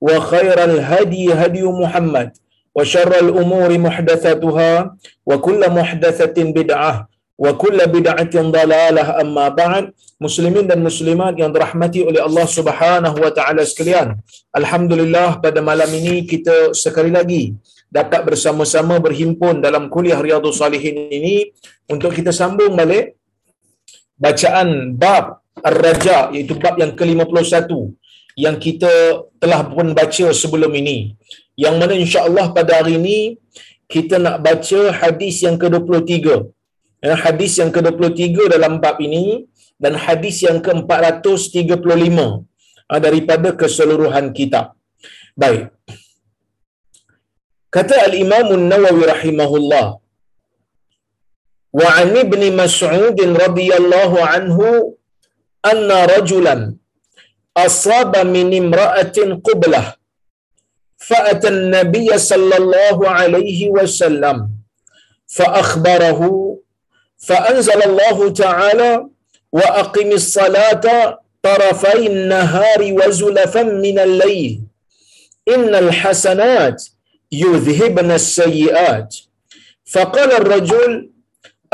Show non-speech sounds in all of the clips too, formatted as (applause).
وخير الهدي هدي محمد وشر الأمور محدثاتها وكل محدثة بدعة وكل بدعة ضلالة أما بعد muslimin dan muslimat yang dirahmati oleh Allah Subhanahu wa taala sekalian. Alhamdulillah pada malam ini kita sekali lagi dapat bersama-sama berhimpun dalam kuliah Riyadhus Salihin ini untuk kita sambung balik bacaan bab Ar-Raja iaitu bab yang ke-51 yang kita telah pun baca sebelum ini. Yang mana insya-Allah pada hari ini kita nak baca hadis yang ke-23. Ya, hadis yang ke-23 dalam bab ini dan hadis yang ke-435 daripada keseluruhan kitab. Baik. Kata al-Imam An-Nawawi rahimahullah wa an ibn Mas'ud radhiyallahu anhu anna rajulan asaba min imra'atin qublah فأتى النبي صلى الله عليه وسلم فأخبره فأنزل الله تعالى وأقم الصلاة طرفي النهار وزلفا من الليل. إن الحسنات يذهبن السيئات. فقال الرجل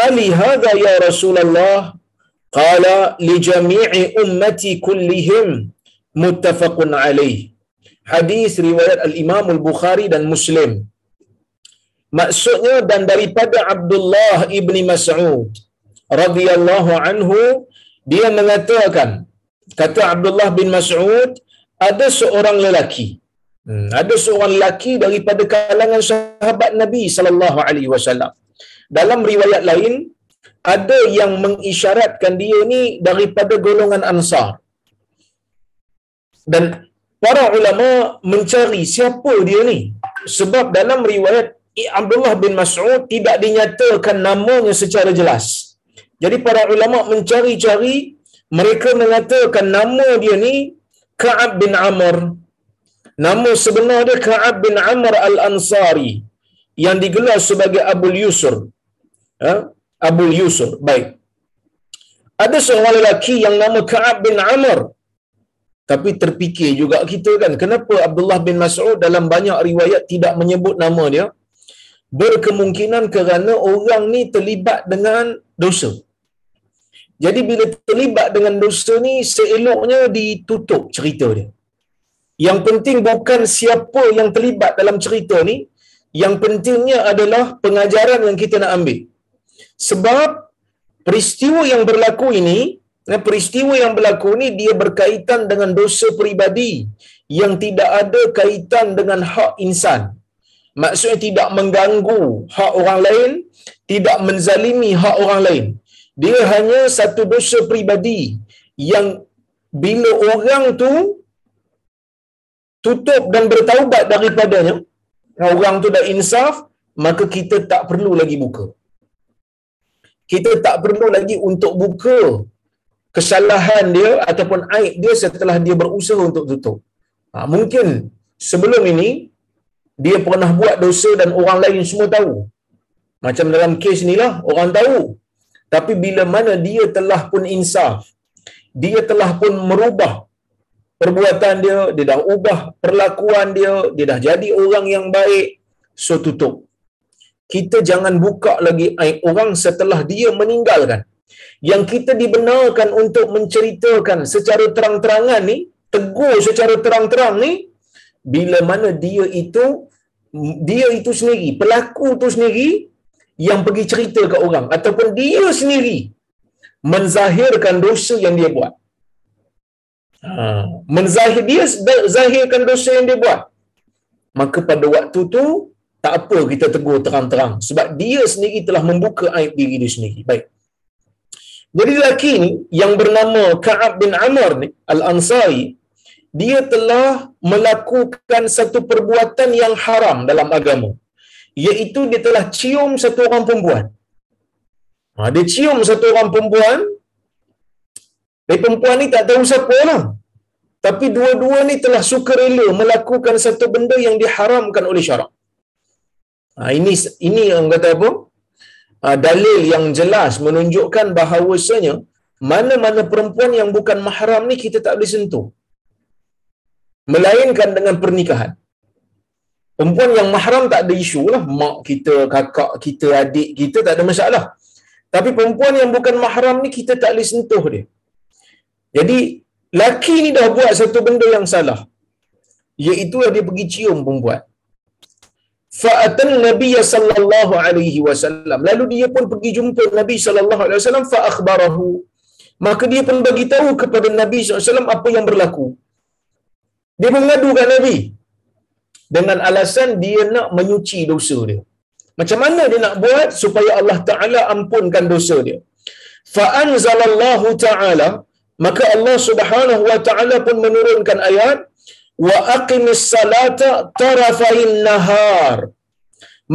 ألي هذا يا رسول الله؟ Qala li jami'i ummati kullihim muttafaqun alaih. hadis riwayat al-Imam al-Bukhari dan Muslim maksudnya dan daripada Abdullah ibni Mas'ud radhiyallahu anhu dia mengatakan kata Abdullah bin Mas'ud ada seorang lelaki hmm. ada seorang lelaki daripada kalangan sahabat Nabi sallallahu alaihi wasallam dalam riwayat lain ada yang mengisyaratkan dia ni daripada golongan Ansar. Dan para ulama mencari siapa dia ni sebab dalam riwayat Abdullah bin Mas'ud tidak dinyatakan namanya secara jelas. Jadi para ulama mencari-cari mereka mengatakan nama dia ni Ka'ab bin Amr. Nama sebenar dia Ka'ab bin Amr Al-Ansari yang digelar sebagai Abu Yusur. Ha? Abu Yusur. Baik. Ada seorang lelaki yang nama Ka'ab bin Amr. Tapi terfikir juga kita kan kenapa Abdullah bin Mas'ud dalam banyak riwayat tidak menyebut nama dia? Berkemungkinan kerana orang ni terlibat dengan dosa. Jadi bila terlibat dengan dosa ni seeloknya ditutup cerita dia. Yang penting bukan siapa yang terlibat dalam cerita ni yang pentingnya adalah pengajaran yang kita nak ambil sebab peristiwa yang berlaku ini Nah, peristiwa yang berlaku ni dia berkaitan dengan dosa peribadi yang tidak ada kaitan dengan hak insan. Maksudnya tidak mengganggu hak orang lain, tidak menzalimi hak orang lain. Dia hanya satu dosa peribadi yang bila orang tu tutup dan bertaubat daripadanya, orang tu dah insaf, maka kita tak perlu lagi buka. Kita tak perlu lagi untuk buka kesalahan dia ataupun aib dia setelah dia berusaha untuk tutup. Ha, mungkin sebelum ini dia pernah buat dosa dan orang lain semua tahu. Macam dalam kes inilah orang tahu. Tapi bila mana dia telah pun insaf, dia telah pun merubah perbuatan dia, dia dah ubah perlakuan dia, dia dah jadi orang yang baik, so tutup. Kita jangan buka lagi aib orang setelah dia meninggalkan. Yang kita dibenarkan untuk menceritakan secara terang-terangan ni, tegur secara terang-terang ni, bila mana dia itu dia itu sendiri, pelaku itu sendiri yang pergi cerita ke orang ataupun dia sendiri menzahirkan dosa yang dia buat. Ha. Menzahir dia zahirkan dosa yang dia buat. Maka pada waktu tu tak apa kita tegur terang-terang sebab dia sendiri telah membuka aib diri dia sendiri. Baik. Jadi lelaki ni yang bernama Ka'ab bin Amr ni Al-Ansari dia telah melakukan satu perbuatan yang haram dalam agama iaitu dia telah cium satu orang perempuan. Ha, dia cium satu orang perempuan. Dia perempuan ni tak tahu siapa lah. Tapi dua-dua ni telah suka rela melakukan satu benda yang diharamkan oleh syarak. Ha, ini ini yang kata apa? Ha, dalil yang jelas menunjukkan bahawasanya mana-mana perempuan yang bukan mahram ni kita tak boleh sentuh. Melainkan dengan pernikahan. Perempuan yang mahram tak ada isu lah. Mak kita, kakak kita, adik kita tak ada masalah. Tapi perempuan yang bukan mahram ni kita tak boleh sentuh dia. Jadi laki ni dah buat satu benda yang salah. Iaitu dia pergi cium perempuan. Fa'atan Nabi sallallahu alaihi wasallam. Lalu dia pun pergi jumpa Nabi sallallahu alaihi wasallam fa akhbarahu. Maka dia pun bagi tahu kepada Nabi wasallam apa yang berlaku. Dia mengadu kat Nabi dengan alasan dia nak menyuci dosa dia. Macam mana dia nak buat supaya Allah Taala ampunkan dosa dia? Fa anzalallahu taala maka Allah Subhanahu wa taala pun menurunkan ayat wa aqimis salata tarafain nahar.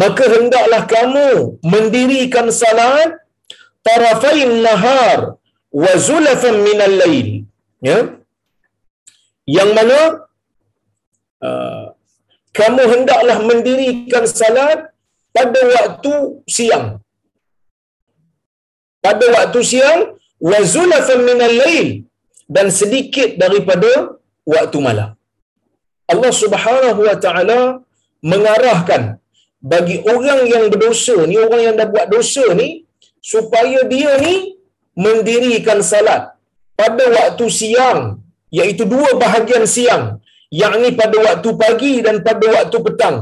Maka hendaklah kamu mendirikan salat tarafain nahar wa zulafan minal lail. Ya? Yang mana uh, kamu hendaklah mendirikan salat pada waktu siang. Pada waktu siang wa zulafan minal lail. Dan sedikit daripada waktu malam Allah Subhanahu wa taala mengarahkan bagi orang yang berdosa ni orang yang dah buat dosa ni supaya dia ni mendirikan salat pada waktu siang iaitu dua bahagian siang yakni pada waktu pagi dan pada waktu petang.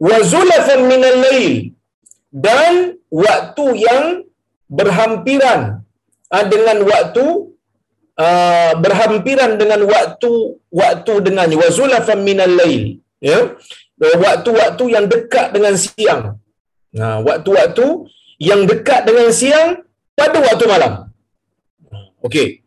Wa zulafan minal lail dan waktu yang berhampiran uh, dengan waktu uh, berhampiran dengan waktu waktu dengannya. Wa zulafan minal lail ya. Waktu-waktu yang dekat dengan siang. Nah waktu-waktu yang dekat dengan siang pada waktu malam. Okey.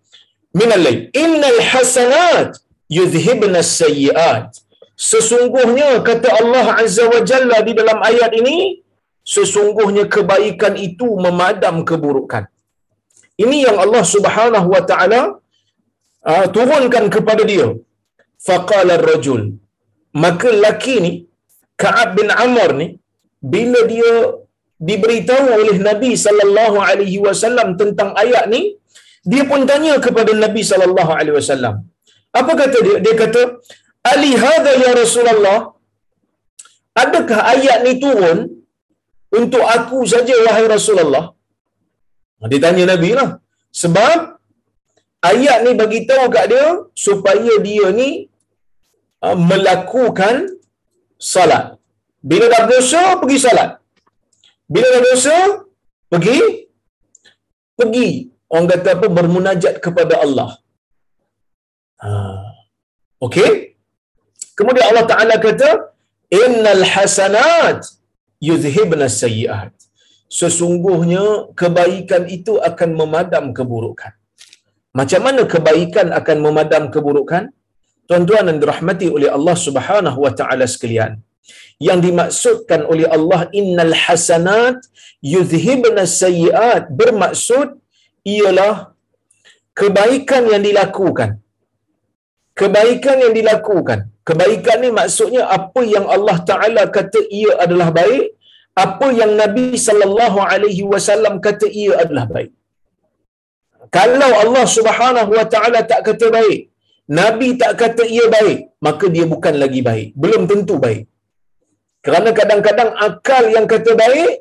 Minal lail. Innal hasanat yuzhibna sayyiat. Sesungguhnya kata Allah azza wa jalla di dalam ayat ini sesungguhnya kebaikan itu memadam keburukan ini yang Allah Subhanahu wa taala uh, turunkan kepada dia. Faqala ar-rajul maka laki ni Ka'ab bin Amr ni bila dia diberitahu oleh Nabi sallallahu alaihi wasallam tentang ayat ni dia pun tanya kepada Nabi sallallahu alaihi wasallam. Apa kata dia? Dia kata ali hadha ya rasulullah adakah ayat ni turun untuk aku saja wahai rasulullah dia tanya nabi lah. Sebab ayat ni bagi tahu kat dia supaya dia ni uh, melakukan salat bila dah dosa pergi salat bila dah dosa pergi pergi. Orang kata apa? Bermunajat kepada Allah. Ha. okey? Kemudian Allah Taala kata innal hasanat yuzhibna sayyi'at sesungguhnya kebaikan itu akan memadam keburukan. Macam mana kebaikan akan memadam keburukan? Tuan-tuan dan dirahmati oleh Allah Subhanahu wa taala sekalian yang dimaksudkan oleh Allah innal hasanat yuzhibna sayyi'at bermaksud ialah kebaikan yang dilakukan. Kebaikan yang dilakukan. Kebaikan ni maksudnya apa yang Allah taala kata ia adalah baik apa yang Nabi sallallahu alaihi wasallam kata ia adalah baik Kalau Allah Subhanahu Wa Taala tak kata baik, Nabi tak kata ia baik, maka dia bukan lagi baik. Belum tentu baik. Kerana kadang-kadang akal yang kata baik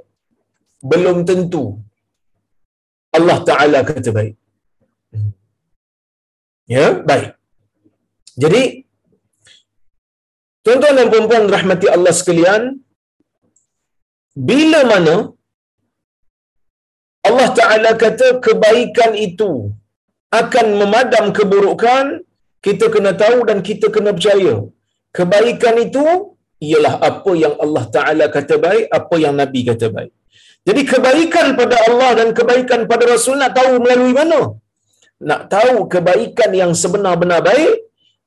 belum tentu Allah Taala kata baik. Ya, baik. Jadi tuan-tuan dan puan-puan rahmati Allah sekalian, bila mana Allah Ta'ala kata kebaikan itu akan memadam keburukan, kita kena tahu dan kita kena percaya. Kebaikan itu ialah apa yang Allah Ta'ala kata baik, apa yang Nabi kata baik. Jadi kebaikan pada Allah dan kebaikan pada Rasul nak tahu melalui mana? Nak tahu kebaikan yang sebenar-benar baik,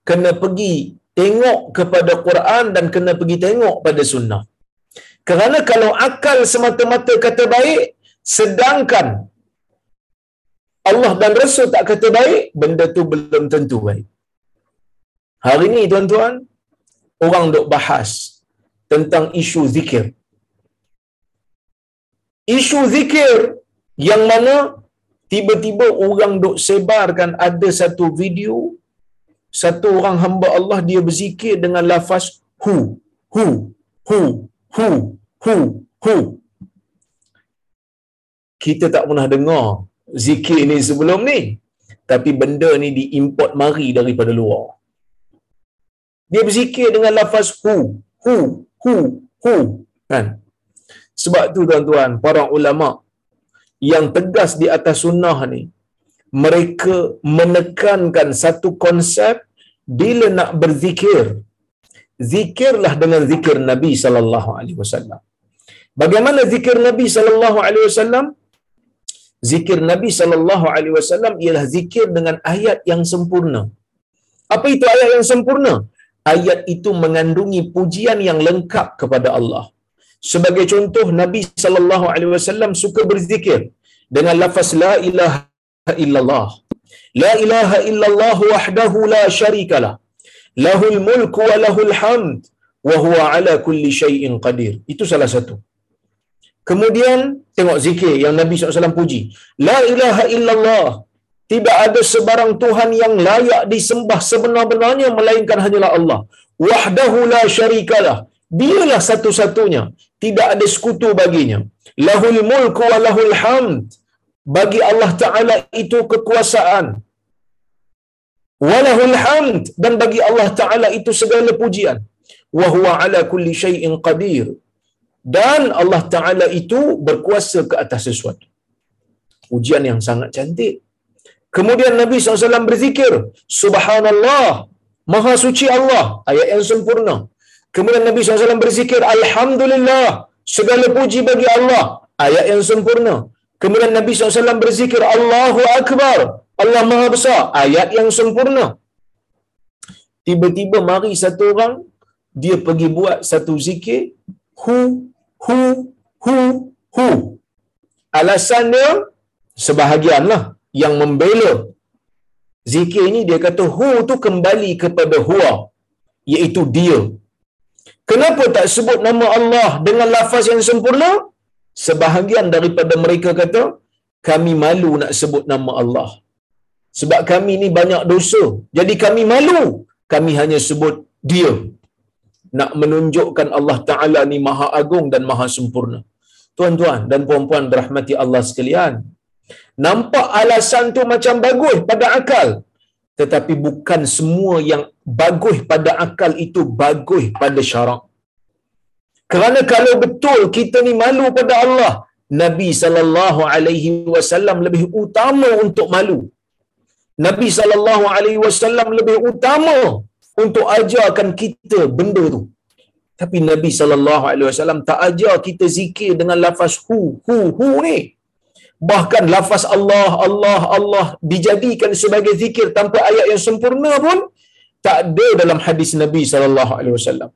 kena pergi tengok kepada Quran dan kena pergi tengok pada sunnah. Kerana kalau akal semata-mata kata baik, sedangkan Allah dan Rasul tak kata baik, benda tu belum tentu baik. Hari ini tuan-tuan, orang duk bahas tentang isu zikir. Isu zikir yang mana tiba-tiba orang duk sebarkan ada satu video satu orang hamba Allah dia berzikir dengan lafaz hu hu hu hu hu hu kita tak pernah dengar zikir ni sebelum ni. Tapi benda ni diimport mari daripada luar. Dia berzikir dengan lafaz hu hu hu hu kan? Sebab tu tuan-tuan para ulama yang tegas di atas sunnah ni mereka menekankan satu konsep bila nak berzikir zikirlah dengan zikir Nabi sallallahu alaihi wasallam. Bagaimana zikir Nabi sallallahu alaihi wasallam? Zikir Nabi sallallahu alaihi wasallam ialah zikir dengan ayat yang sempurna. Apa itu ayat yang sempurna? Ayat itu mengandungi pujian yang lengkap kepada Allah. Sebagai contoh Nabi sallallahu alaihi wasallam suka berzikir dengan lafaz la ilaha illallah. La ilaha illallah wahdahu la syarikalah lahul mulku wa lahul hamd wa huwa ala kulli syai'in qadir. Itu salah satu. Kemudian tengok zikir yang Nabi SAW puji. La ilaha illallah. Tidak ada sebarang Tuhan yang layak disembah sebenar-benarnya melainkan hanyalah Allah. Wahdahu la syarikalah. Dialah satu-satunya. Tidak ada sekutu baginya. Lahul mulku wa lahul hamd. Bagi Allah Ta'ala itu kekuasaan walahul hamd. Dan bagi Allah Ta'ala itu segala pujian. Wa huwa ala kulli syai'in qadir. Dan Allah Ta'ala itu berkuasa ke atas sesuatu. Pujian yang sangat cantik. Kemudian Nabi SAW berzikir subhanallah maha suci Allah. Ayat yang sempurna. Kemudian Nabi SAW berzikir alhamdulillah segala puji bagi Allah. Ayat yang sempurna. Kemudian Nabi SAW berzikir Allahu Akbar. Allah Maha Besar. Ayat yang sempurna. Tiba-tiba mari satu orang, dia pergi buat satu zikir. Hu, hu, hu, hu. Alasan dia, sebahagianlah yang membela. Zikir ini dia kata hu tu kembali kepada huwa. Iaitu dia. Kenapa tak sebut nama Allah dengan lafaz yang sempurna? sebahagian daripada mereka kata kami malu nak sebut nama Allah sebab kami ni banyak dosa. Jadi kami malu. Kami hanya sebut dia. Nak menunjukkan Allah Ta'ala ni maha agung dan maha sempurna. Tuan-tuan dan puan-puan rahmati Allah sekalian. Nampak alasan tu macam bagus pada akal. Tetapi bukan semua yang bagus pada akal itu bagus pada syarak. Kerana kalau betul kita ni malu pada Allah, Nabi sallallahu alaihi wasallam lebih utama untuk malu. Nabi sallallahu alaihi wasallam lebih utama untuk ajarkan kita benda tu. Tapi Nabi sallallahu alaihi wasallam tak ajar kita zikir dengan lafaz hu hu hu ni. Bahkan lafaz Allah Allah Allah dijadikan sebagai zikir tanpa ayat yang sempurna pun tak ada dalam hadis Nabi sallallahu alaihi wasallam.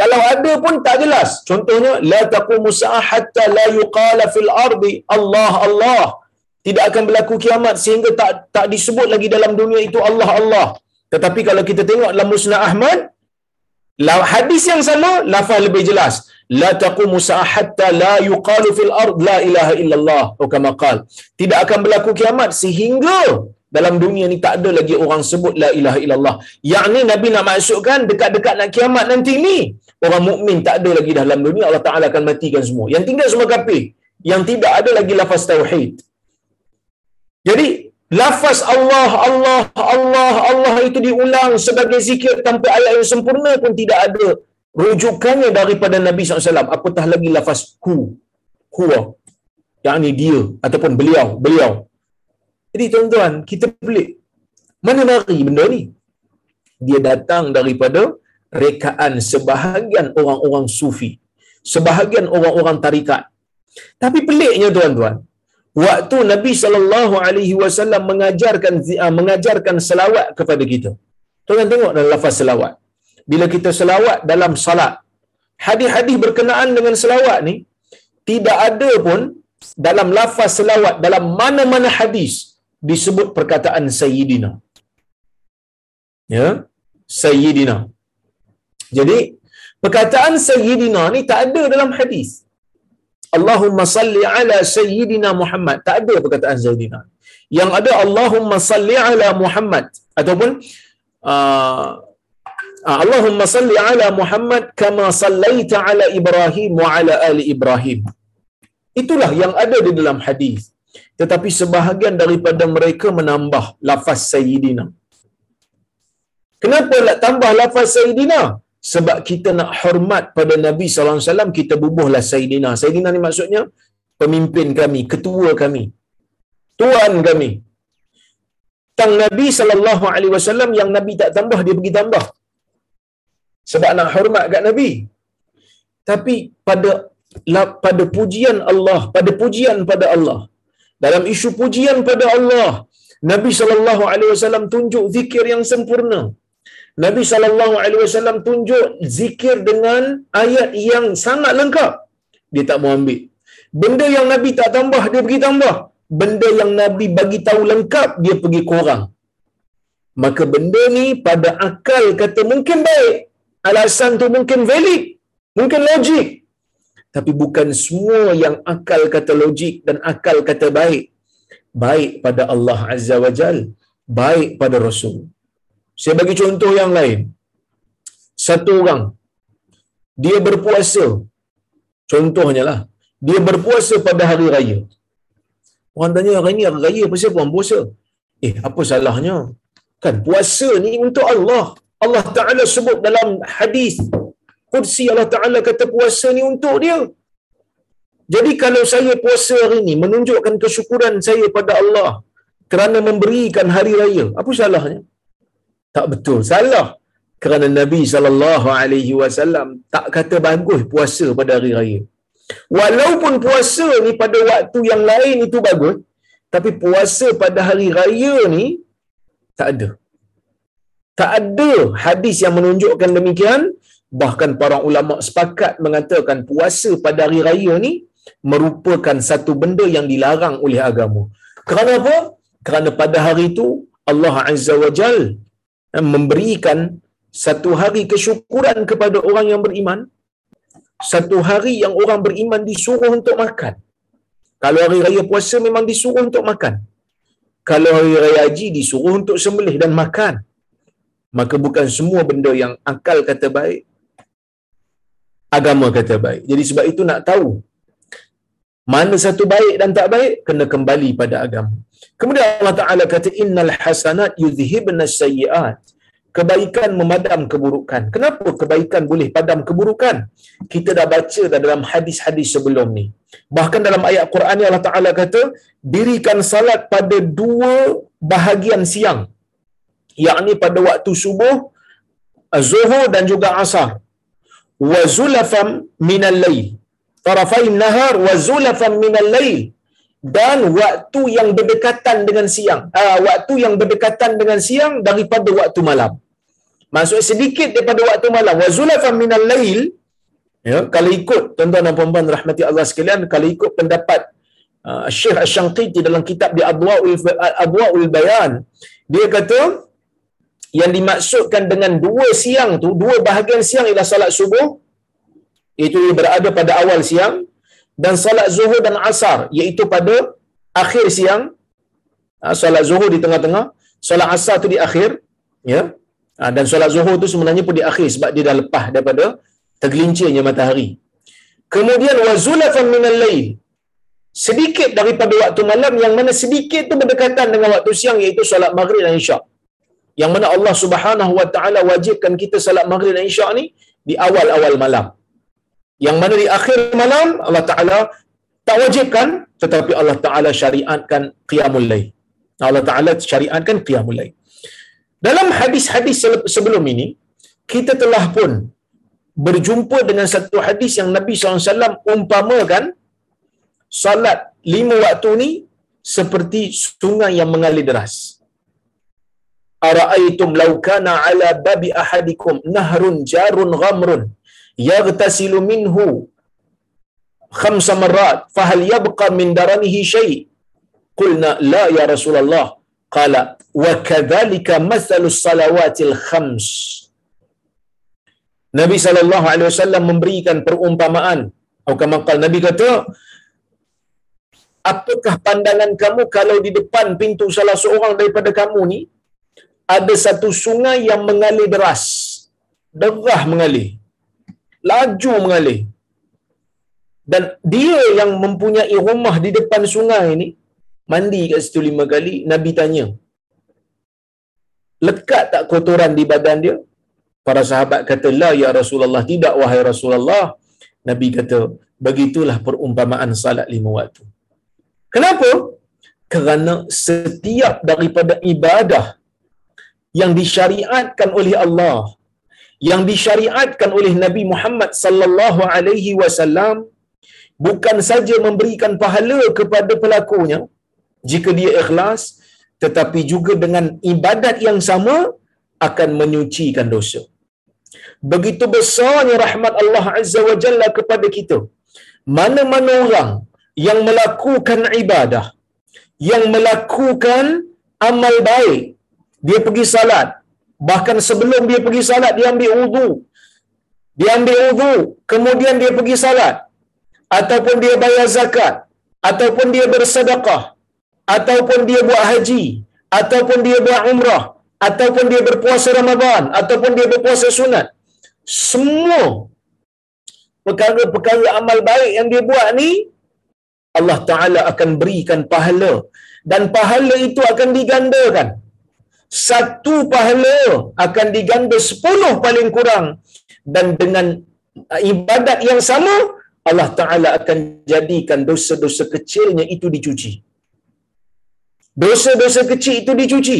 Kalau ada pun tak jelas. Contohnya la taqumu sa'ah hatta la yuqala fil ardi Allah Allah. Tidak akan berlaku kiamat sehingga tak tak disebut lagi dalam dunia itu Allah Allah. Tetapi kalau kita tengok dalam Musnad Ahmad, hadis yang sama lafaz lebih jelas. la taqumu hatta la yuqalu fil ard la ilaha illallah. Atau kama qal. Tidak akan berlaku kiamat sehingga dalam dunia ni tak ada lagi orang sebut la ilaha illallah. Yakni nabi nak maksudkan dekat-dekat nak kiamat nanti ni orang mukmin tak ada lagi dalam dunia Allah Taala akan matikan semua. Yang tinggal semua kafir. Yang tidak ada lagi lafaz tauhid jadi lafaz Allah Allah Allah Allah itu diulang sebagai zikir tanpa ayat yang sempurna pun tidak ada rujukannya daripada Nabi SAW apatah lagi lafaz hu? Huwa. Yang ni dia ataupun beliau beliau. Jadi tuan-tuan kita pelik. Mana mari benda ni? Dia datang daripada rekaan sebahagian orang-orang sufi sebahagian orang-orang tarikat. Tapi peliknya tuan-tuan waktu Nabi sallallahu alaihi wasallam mengajarkan ah, mengajarkan selawat kepada kita tuan-tuan tengok dalam lafaz selawat bila kita selawat dalam salat. Hadis-hadis berkenaan dengan selawat ni tidak ada pun dalam lafaz selawat dalam mana-mana hadis disebut perkataan sayyidina. Ya, sayyidina. Jadi perkataan sayyidina ni tak ada dalam hadis. Allahumma salli ala sayyidina Muhammad. Tak ada perkataan sayyidina. Yang ada Allahumma salli ala Muhammad ataupun uh, Ah, Allahumma salli ala Muhammad kama sallaita ala Ibrahim wa ala ali Ibrahim. Itulah yang ada di dalam hadis. Tetapi sebahagian daripada mereka menambah lafaz Sayyidina. Kenapa nak tambah lafaz Sayyidina? Sebab kita nak hormat pada Nabi SAW, kita bubuhlah Sayyidina. Sayyidina ni maksudnya pemimpin kami, ketua kami, tuan kami. Tang Nabi SAW yang Nabi tak tambah, dia pergi tambah sebab nak hormat kat Nabi. Tapi pada pada pujian Allah, pada pujian pada Allah. Dalam isu pujian pada Allah, Nabi sallallahu alaihi wasallam tunjuk zikir yang sempurna. Nabi sallallahu alaihi wasallam tunjuk zikir dengan ayat yang sangat lengkap. Dia tak mau ambil. Benda yang Nabi tak tambah, dia pergi tambah. Benda yang Nabi bagi tahu lengkap, dia pergi kurang. Maka benda ni pada akal kata mungkin baik, alasan tu mungkin valid, mungkin logik. Tapi bukan semua yang akal kata logik dan akal kata baik. Baik pada Allah Azza wa Jal, baik pada Rasul. Saya bagi contoh yang lain. Satu orang, dia berpuasa. Contohnya lah, dia berpuasa pada hari raya. Orang tanya, hari ni hari raya, pasal orang puasa? Eh, apa salahnya? Kan puasa ni untuk Allah. Allah Ta'ala sebut dalam hadis kursi Allah Ta'ala kata puasa ni untuk dia. Jadi kalau saya puasa hari ini menunjukkan kesyukuran saya pada Allah kerana memberikan hari raya, apa salahnya? Tak betul, salah. Kerana Nabi sallallahu alaihi wasallam tak kata bagus puasa pada hari raya. Walaupun puasa ni pada waktu yang lain itu bagus, tapi puasa pada hari raya ni tak ada. Tak ada hadis yang menunjukkan demikian. Bahkan para ulama sepakat mengatakan puasa pada hari raya ni merupakan satu benda yang dilarang oleh agama. Kerana apa? Kerana pada hari itu Allah Azza wa Jal memberikan satu hari kesyukuran kepada orang yang beriman satu hari yang orang beriman disuruh untuk makan. Kalau hari raya puasa memang disuruh untuk makan. Kalau hari raya haji disuruh untuk sembelih dan makan. Maka bukan semua benda yang akal kata baik agama kata baik. Jadi sebab itu nak tahu mana satu baik dan tak baik kena kembali pada agama kemudian Allah taala kata innal hasanat yuzhibna sayyiat. Kebaikan memadam keburukan. Kenapa kebaikan boleh padam keburukan? Kita dah baca dah dalam hadis-hadis sebelum ni. Bahkan dalam ayat Quran ni Allah taala kata dirikan salat pada dua bahagian siang. Yakni pada waktu subuh zuhur dan juga asar. Wa zulafam minal lail. Tarafain nahar wa zulafam minal lail dan waktu yang berdekatan dengan siang. Uh, waktu yang berdekatan dengan siang daripada waktu malam. Maksud sedikit daripada waktu malam. Wa zulafam minal lail ya kalau ikut tuan-tuan dan puan-puan rahmati Allah sekalian kalau ikut pendapat uh, Syekh Asy-Syanqiti dalam kitab di Adwaul Adwaul Bayan dia kata yang dimaksudkan dengan dua siang tu, dua bahagian siang ialah salat subuh ia berada pada awal siang dan solat zuhur dan asar iaitu pada akhir siang. Ha, solat zuhur di tengah-tengah solat asar tu di akhir ya. Ha, dan solat zuhur tu sebenarnya pun di akhir sebab dia dah lepas daripada tergelincirnya matahari. Kemudian wazulafan minal lail. Sedikit daripada waktu malam yang mana sedikit tu berdekatan dengan waktu siang iaitu solat maghrib dan isyak. Yang mana Allah Subhanahu wa taala wajibkan kita solat maghrib dan isyak ni di awal-awal malam yang mana di akhir malam Allah taala tak wajibkan tetapi Allah taala syariatkan qiyamul lail. Allah taala syariatkan qiyamul lail. Dalam hadis-hadis sebelum ini kita telah pun berjumpa dengan satu hadis yang Nabi SAW umpamakan salat lima waktu ni seperti sungai yang mengalir deras. Ara'aitum law kana ala babi ahadikum nahrun jarun ghamrun yaghtasilu minhu khamsa marrat fahal yabqa min daranihi shay qulna la ya rasulullah. Qala wa kadzalika mathalus salawatil khams. Nabi sallallahu alaihi wasallam memberikan perumpamaan. Atau kama Nabi kata apakah pandangan kamu kalau di depan pintu salah seorang daripada kamu ni ada satu sungai yang mengalir deras? Derah mengalir laju mengalir. Dan dia yang mempunyai rumah di depan sungai ni mandi kat situ lima kali Nabi tanya lekat tak kotoran di badan dia? Para sahabat kata la ya Rasulullah tidak wahai Rasulullah. Nabi kata begitulah perumpamaan salat lima waktu. Kenapa? Kerana setiap daripada ibadah yang disyariatkan oleh Allah, yang disyariatkan oleh Nabi Muhammad sallallahu alaihi wasallam bukan saja memberikan pahala kepada pelakunya jika dia ikhlas tetapi juga dengan ibadat yang sama akan menyucikan dosa. Begitu besarnya rahmat Allah Azza wa Jalla kepada kita. Mana-mana orang yang melakukan ibadah, yang melakukan amal baik, dia pergi salat. Bahkan sebelum dia pergi salat, dia ambil wudu. Dia ambil wudu, kemudian dia pergi salat. Ataupun dia bayar zakat. Ataupun dia bersedekah. Ataupun dia buat haji. Ataupun dia buat umrah. Ataupun dia berpuasa Ramadan. Ataupun dia berpuasa sunat. Semua perkara-perkara amal baik yang dia buat ni, Allah Ta'ala akan berikan pahala dan pahala itu akan digandakan satu pahala akan diganda sepuluh paling kurang dan dengan uh, ibadat yang sama Allah Ta'ala akan jadikan dosa-dosa kecilnya itu dicuci dosa-dosa kecil itu dicuci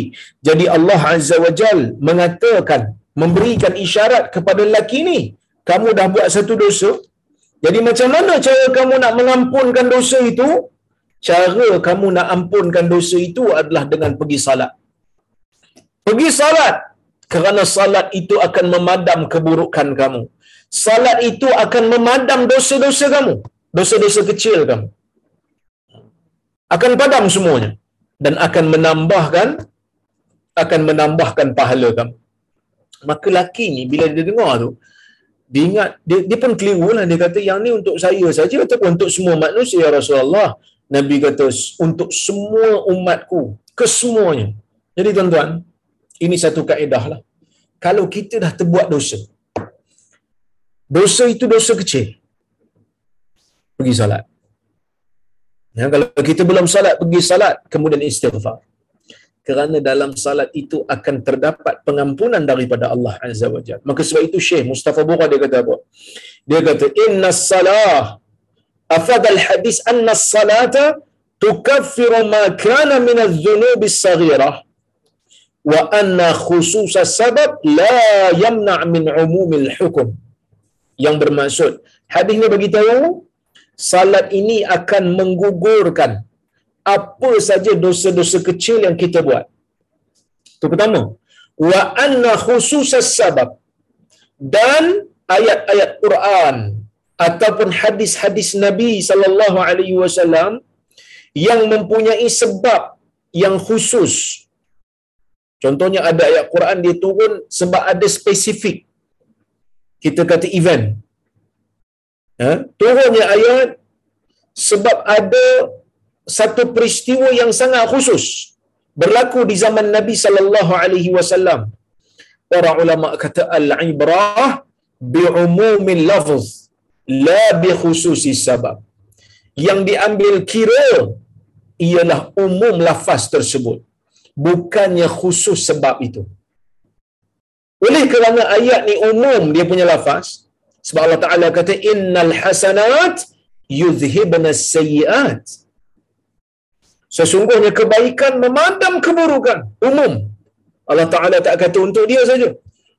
jadi Allah Azza wa Jal mengatakan memberikan isyarat kepada lelaki ini kamu dah buat satu dosa jadi macam mana cara kamu nak mengampunkan dosa itu? Cara kamu nak ampunkan dosa itu adalah dengan pergi salat. Pergi salat kerana salat itu akan memadam keburukan kamu. Salat itu akan memadam dosa-dosa kamu, dosa-dosa kecil kamu. Akan padam semuanya dan akan menambahkan akan menambahkan pahala kamu. Maka laki ni bila dia dengar tu, dia ingat dia, dia pun keliru lah dia kata yang ni untuk saya saja ataupun untuk semua manusia ya Rasulullah Nabi kata untuk semua umatku kesemuanya jadi tuan-tuan ini satu kaedah lah kalau kita dah terbuat dosa dosa itu dosa kecil pergi salat ya, kalau kita belum salat pergi salat kemudian istighfar kerana dalam salat itu akan terdapat pengampunan daripada Allah Azza wa Jalla. Maka sebab itu Syekh Mustafa Bura dia kata apa? Dia kata inna salah afad al hadis anna salata tukaffiru ma kana min adh-dhunub as-saghirah wa anna khusus sabab la yamna' min umum al-hukm. Yang bermaksud hadis ni bagi tahu salat ini akan menggugurkan apa saja dosa-dosa kecil yang kita buat. Itu pertama. Wa anna khususas sabab. Dan ayat-ayat Quran ataupun hadis-hadis Nabi sallallahu alaihi wasallam yang mempunyai sebab yang khusus. Contohnya ada ayat Quran dia turun sebab ada spesifik. Kita kata event. Ha? Turunnya ayat sebab ada satu peristiwa yang sangat khusus berlaku di zaman Nabi sallallahu alaihi wasallam. Para ulama kata al-ibrah bi umumil lafz la bi khususi sabab. Yang diambil kira ialah umum lafaz tersebut bukannya khusus sebab itu. Oleh kerana ayat ni umum dia punya lafaz sebab Allah Taala kata innal hasanat yuzhibna sayyiat. Sesungguhnya kebaikan memadam keburukan umum. Allah Taala tak kata untuk dia saja.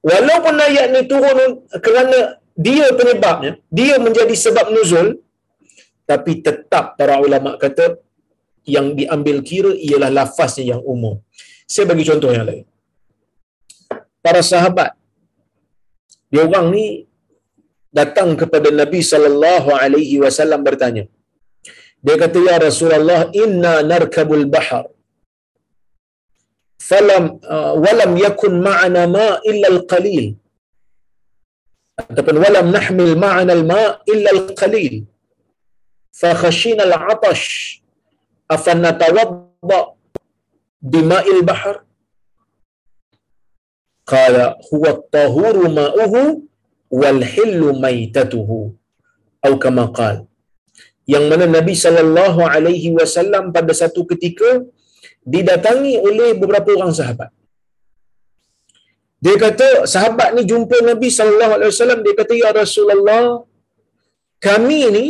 Walaupun ayat ni turun kerana dia penyebabnya, dia menjadi sebab nuzul, tapi tetap para ulama kata yang diambil kira ialah lafaznya yang umum. Saya bagi contoh yang lain. Para sahabat dia orang ni datang kepada Nabi sallallahu alaihi wasallam bertanya. Dia kata ya Rasulullah inna narkabul bahar falam uh, walam yakun ma'ana ma illa al-qalil ataupun walam nahmil ma'ana al-ma illa al-qalil fa khashina al-'atash afanatawadda bima'il bahar qala huwa at-tahuru ma'uhu wal hillu maitatuhu atau kama qala yang mana Nabi sallallahu alaihi wasallam pada satu ketika didatangi oleh beberapa orang sahabat. Dia kata sahabat ni jumpa Nabi sallallahu alaihi wasallam dia kata ya Rasulullah kami ni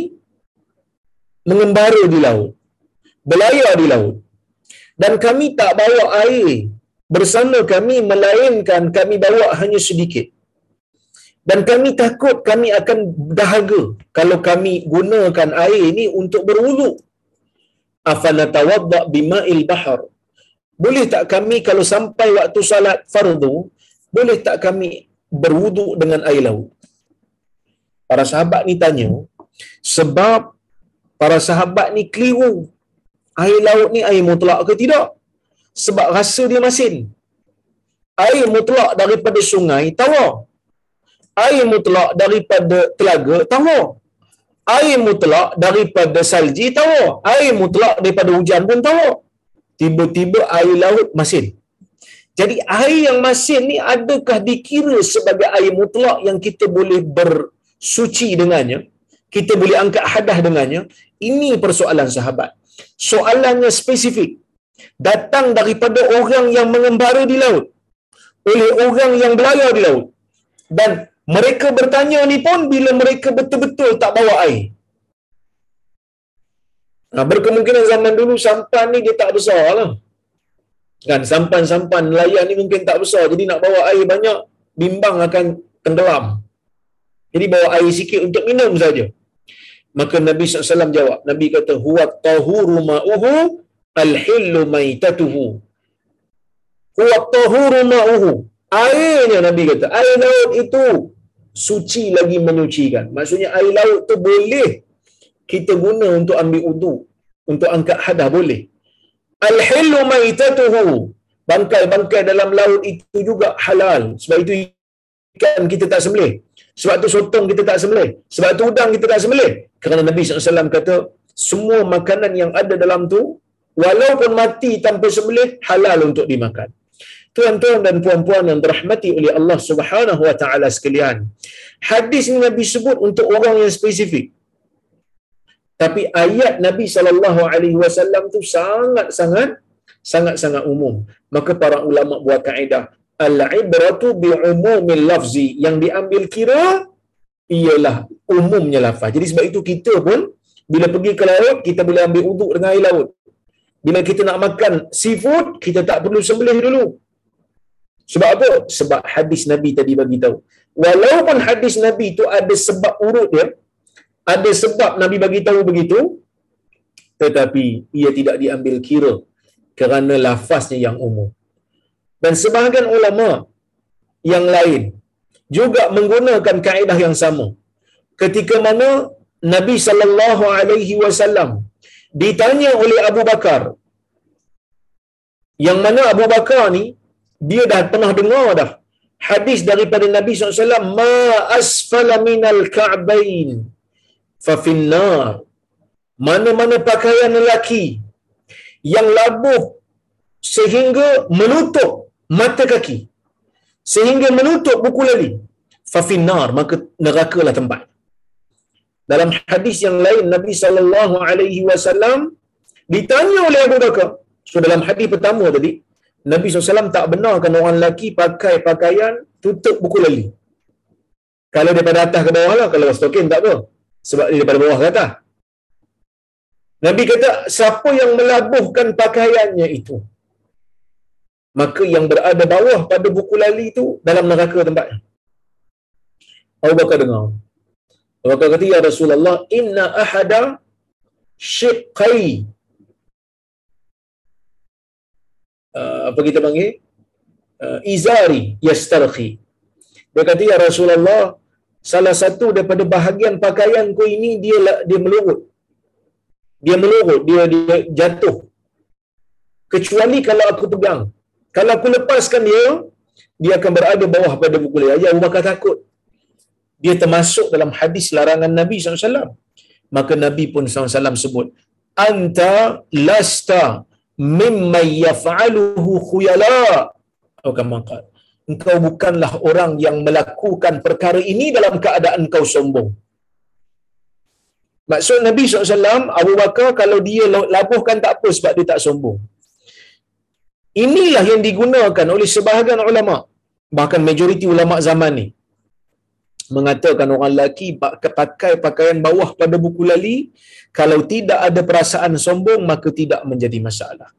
mengembara di laut. Berlayar di laut. Dan kami tak bawa air bersama kami melainkan kami bawa hanya sedikit. Dan kami takut kami akan dahaga kalau kami gunakan air ini untuk berwuduk. Afala tawadda bima'il bahr. Boleh tak kami kalau sampai waktu salat fardu boleh tak kami berwuduk dengan air laut? Para sahabat ni tanya sebab para sahabat ni keliru air laut ni air mutlak ke tidak? Sebab rasa dia masin. Air mutlak daripada sungai tawar. Air mutlak daripada telaga tawar. Air mutlak daripada salji tawar. Air mutlak daripada hujan pun tawar. Tiba-tiba air laut masin. Jadi air yang masin ni adakah dikira sebagai air mutlak yang kita boleh bersuci dengannya? Kita boleh angkat hadah dengannya? Ini persoalan sahabat soalannya spesifik datang daripada orang yang mengembara di laut oleh orang yang berlayar di laut dan mereka bertanya ni pun bila mereka betul-betul tak bawa air. Nah, berkemungkinan zaman dulu sampan ni dia tak besar lah. Kan sampan-sampan nelayan ni mungkin tak besar. Jadi nak bawa air banyak, bimbang akan tenggelam. Jadi bawa air sikit untuk minum saja. Maka Nabi SAW jawab. Nabi kata, Huwa tahuru ma'uhu al-hillu maitatuhu. Huwa tahuru ma'uhu. Airnya Nabi kata, air laut itu suci lagi menyucikan. Maksudnya air laut tu boleh kita guna untuk ambil wudu, untuk angkat hadah boleh. Al-hillu maitatuhu. Bangkai-bangkai dalam laut itu juga halal. Sebab itu ikan kita tak sembelih. Sebab tu sotong kita tak sembelih. Sebab tu udang kita tak sembelih. Kerana Nabi SAW kata, semua makanan yang ada dalam tu, walaupun mati tanpa sembelih, halal untuk dimakan. Tuan-tuan dan puan-puan yang dirahmati oleh Allah Subhanahu wa taala sekalian. Hadis ini Nabi sebut untuk orang yang spesifik. Tapi ayat Nabi sallallahu alaihi wasallam tu sangat-sangat sangat-sangat umum. Maka para ulama buat kaedah al-ibratu bi umumil lafzi yang diambil kira ialah umumnya lafaz. Jadi sebab itu kita pun bila pergi ke laut kita boleh ambil uduk dengan air laut. Bila kita nak makan seafood, kita tak perlu sembelih dulu. Sebab apa? Sebab hadis Nabi tadi bagi tahu. Walaupun hadis Nabi itu ada sebab urut dia, ada sebab Nabi bagi tahu begitu, tetapi ia tidak diambil kira kerana lafaznya yang umum. Dan sebahagian ulama yang lain juga menggunakan kaedah yang sama. Ketika mana Nabi sallallahu alaihi wasallam ditanya oleh Abu Bakar yang mana Abu Bakar ni dia dah pernah dengar dah hadis daripada Nabi SAW ma asfala minal ka'bain fa finnar mana-mana pakaian lelaki yang labuh sehingga menutup mata kaki sehingga menutup buku lali fa finnar maka nerakalah tempat dalam hadis yang lain Nabi sallallahu alaihi wasallam ditanya oleh Abu Bakar so dalam hadis pertama tadi Nabi SAW tak benarkan orang lelaki pakai pakaian tutup buku lali. Kalau daripada atas ke bawah lah, kalau stokin tak apa. Sebab dia daripada bawah ke atas. Nabi kata, siapa yang melabuhkan pakaiannya itu, maka yang berada bawah pada buku lali itu dalam neraka tempatnya. Abu Bakar dengar. Abu Bakar kata, Ya Rasulullah, inna ahada syiqai uh, apa kita panggil? Uh, izari yastarhi dia kata ya Rasulullah salah satu daripada bahagian pakaian ku ini dia dia melurut. Dia melurut dia dia jatuh. Kecuali kalau aku pegang kalau aku lepaskan dia dia akan berada bawah pada buku dia ya Abu Bakar takut. Dia termasuk dalam hadis larangan Nabi SAW maka Nabi pun SAW sebut anta lasta mimman yaf'aluhu khuyala. Atau kama qala engkau bukanlah orang yang melakukan perkara ini dalam keadaan kau sombong. Maksud Nabi SAW Abu Bakar kalau dia labuhkan tak apa sebab dia tak sombong inilah yang digunakan oleh sebahagian ulama bahkan majoriti ulama zaman ni. Mengatakan orang lelaki pakai pakaian bawah pada buku lali kalau tidak ada perasaan sombong maka tidak menjadi masalah.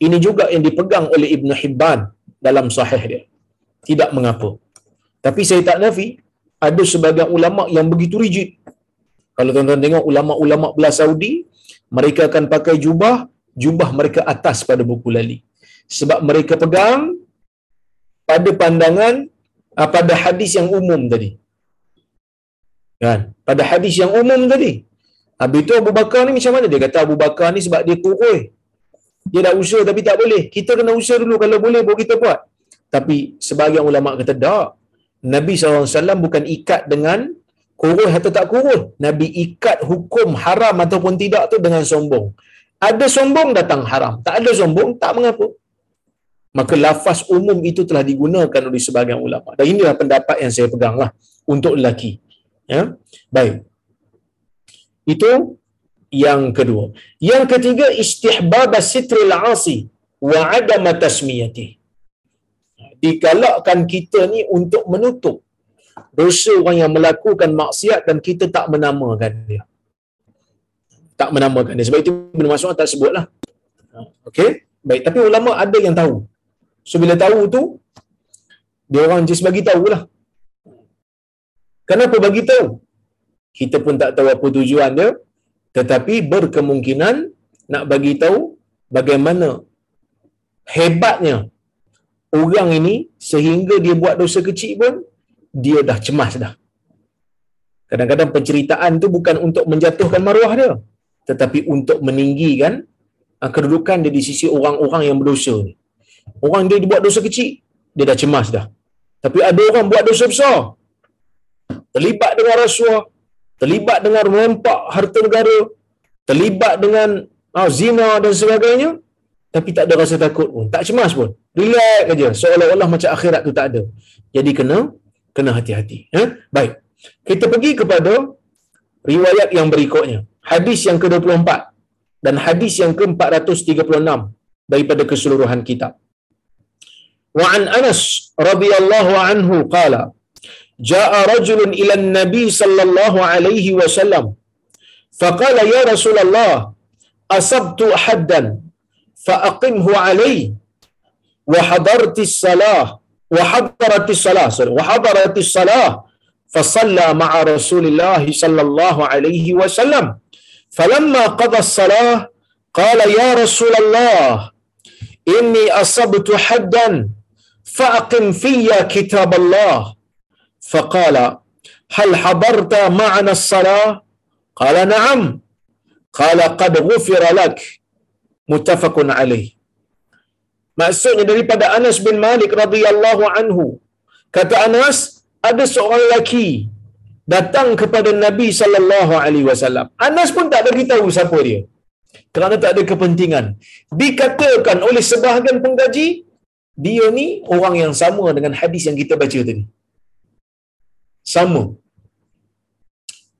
Ini juga yang dipegang oleh Ibn Hibban dalam sahih dia. Tidak mengapa. Tapi saya tak nafi ada sebagian ulama yang begitu rigid. Kalau tuan-tuan tengok ulama-ulama belah Saudi mereka akan pakai jubah jubah mereka atas pada buku lali sebab mereka pegang pada pandangan ah, pada hadis yang umum tadi Kan? Pada hadis yang umum tadi. Habis itu Abu Bakar ni macam mana? Dia kata Abu Bakar ni sebab dia kuroi. Dia dah usaha tapi tak boleh. Kita kena usaha dulu kalau boleh baru kita buat. Tapi sebagian ulama kata tak. Nabi SAW bukan ikat dengan kurus atau tak kurus. Nabi ikat hukum haram ataupun tidak tu dengan sombong. Ada sombong datang haram. Tak ada sombong tak mengapa. Maka lafaz umum itu telah digunakan oleh sebagian ulama. Dan inilah pendapat yang saya pegang lah untuk lelaki. Ya, baik. Itu yang kedua. Yang ketiga istihbab sitril asi wa adam tasmiyati. Digalakkan kita ni untuk menutup dosa orang yang melakukan maksiat dan kita tak menamakan dia. Tak menamakan dia. Sebab itu Ibn Mas'ud tak sebutlah. Okey? Baik, tapi ulama ada yang tahu. So bila tahu tu dia orang just bagi tahulah. Kenapa bagi tahu? Kita pun tak tahu apa tujuan dia, tetapi berkemungkinan nak bagi tahu bagaimana hebatnya orang ini sehingga dia buat dosa kecil pun dia dah cemas dah. Kadang-kadang penceritaan tu bukan untuk menjatuhkan maruah dia, tetapi untuk meninggikan ah, kedudukan dia di sisi orang-orang yang berdosa ni. Orang dia buat dosa kecil, dia dah cemas dah. Tapi ada orang buat dosa besar, terlibat dengan rasuah, terlibat dengan merempak harta negara, terlibat dengan oh, zina dan sebagainya, tapi tak ada rasa takut pun, tak cemas pun. Relax aja, seolah-olah macam akhirat tu tak ada. Jadi kena kena hati-hati. Eh? Baik. Kita pergi kepada riwayat yang berikutnya. Hadis yang ke-24 dan hadis yang ke-436 daripada keseluruhan kitab. Wa an Anas radhiyallahu anhu qala جاء رجل إلى النبي صلى الله عليه وسلم فقال يا رسول الله أصبت حدا فأقمه علي وحضرت الصلاة وحضرت الصلاة وحضرت الصلاة فصلى مع رسول الله صلى الله عليه وسلم. فلما قضى الصلاة قال يا رسول الله إني أصبت حدا فأقم في كتاب الله فقال هل حضرت معنا الصلاة قال نعم قال قد غفر لك متفق عليه Maksudnya daripada Anas bin Malik radhiyallahu anhu kata Anas ada seorang lelaki datang kepada Nabi sallallahu alaihi wasallam. Anas pun tak beritahu siapa dia. Kerana tak ada kepentingan. Dikatakan oleh sebahagian penggaji dia ni orang yang sama dengan hadis yang kita baca tadi. Sama.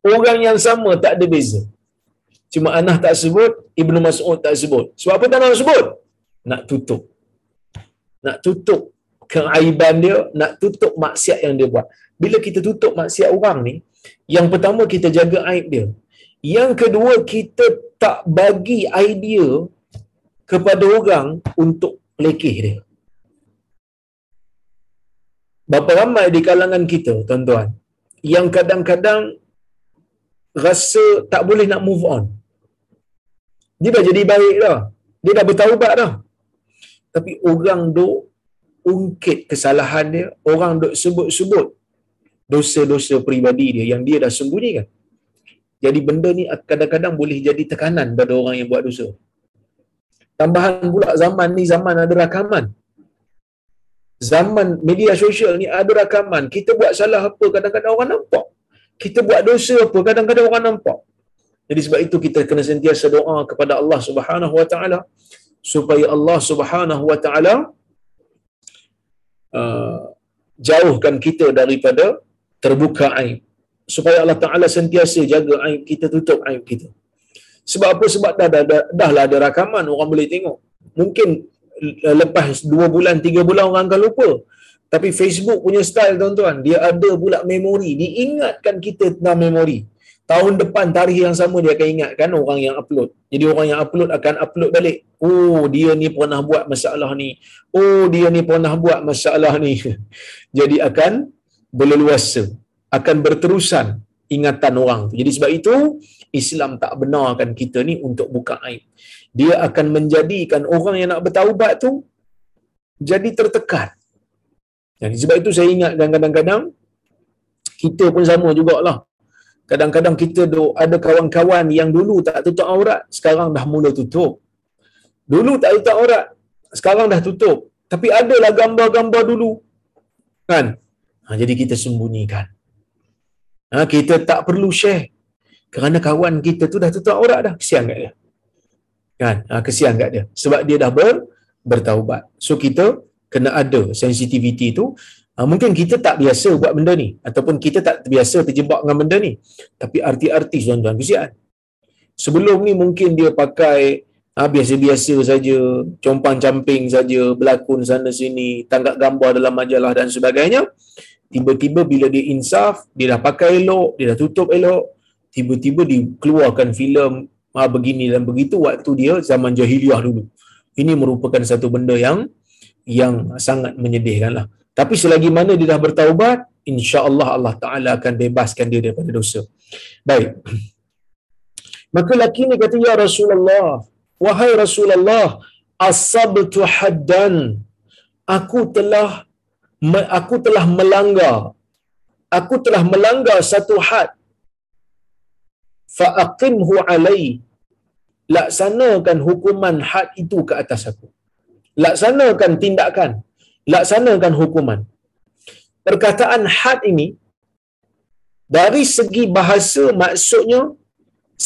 Orang yang sama tak ada beza. Cuma Anas tak sebut, Ibnu Mas'ud tak sebut. Sebab apa tak nak sebut? Nak tutup. Nak tutup keaiban dia, nak tutup maksiat yang dia buat. Bila kita tutup maksiat orang ni, yang pertama kita jaga aib dia. Yang kedua kita tak bagi idea kepada orang untuk lekeh dia. Berapa ramai di kalangan kita, tuan-tuan, yang kadang-kadang rasa tak boleh nak move on. Dia dah jadi baik dah. Dia dah bertaubat dah. Tapi orang duk ungkit kesalahan dia, orang duk sebut-sebut dosa-dosa peribadi dia yang dia dah sembunyikan. Jadi benda ni kadang-kadang boleh jadi tekanan pada orang yang buat dosa. Tambahan pula zaman ni zaman ada rakaman. Zaman media sosial ni ada rakaman. Kita buat salah apa kadang-kadang orang nampak. Kita buat dosa apa kadang-kadang orang nampak. Jadi sebab itu kita kena sentiasa doa kepada Allah Subhanahu Wa Taala supaya Allah Subhanahu Wa Taala uh, jauhkan kita daripada terbuka aib supaya Allah Taala sentiasa jaga aib kita tutup aib kita sebab apa sebab dah dah, dah, dah lah ada rakaman orang boleh tengok mungkin lepas 2 bulan 3 bulan orang akan lupa. Tapi Facebook punya style tuan-tuan dia ada pula memori. Diingatkan kita tentang memori. Tahun depan tarikh yang sama dia akan ingatkan orang yang upload. Jadi orang yang upload akan upload balik. Oh dia ni pernah buat masalah ni. Oh dia ni pernah buat masalah ni. (laughs) Jadi akan berleluasa. Akan berterusan ingatan orang. Jadi sebab itu Islam tak benarkan kita ni untuk buka aib dia akan menjadikan orang yang nak bertaubat tu jadi tertekan jadi sebab itu saya ingat kadang-kadang kita pun sama jugalah Kadang-kadang kita ada kawan-kawan yang dulu tak tutup aurat, sekarang dah mula tutup. Dulu tak tutup aurat, sekarang dah tutup. Tapi adalah gambar-gambar dulu. Kan? Ha, jadi kita sembunyikan. Ha, kita tak perlu share. Kerana kawan kita tu dah tutup aurat dah. Kesian kat dia. Kan? Ha, kesian kat dia. Sebab dia dah ber, bertaubat. So kita kena ada sensitivity tu Ha, mungkin kita tak biasa buat benda ni ataupun kita tak biasa terjebak dengan benda ni. Tapi artis-artis tuan-tuan kesian. Sebelum ni mungkin dia pakai ha, biasa-biasa saja, compang-camping saja, berlakon sana sini, tanggap gambar dalam majalah dan sebagainya. Tiba-tiba bila dia insaf, dia dah pakai elok, dia dah tutup elok, tiba-tiba dikeluarkan filem ha, begini dan begitu waktu dia zaman jahiliah dulu. Ini merupakan satu benda yang yang sangat menyedihkan lah. Tapi selagi mana dia dah bertaubat, insya-Allah Allah Taala akan bebaskan dia daripada dosa. Baik. Maka laki ni kata ya Rasulullah, wahai Rasulullah, asabtu haddan. Aku telah aku telah melanggar. Aku telah melanggar satu had. Fa aqimhu alai. Laksanakan hukuman had itu ke atas aku. Laksanakan tindakan laksanakan hukuman. Perkataan had ini dari segi bahasa maksudnya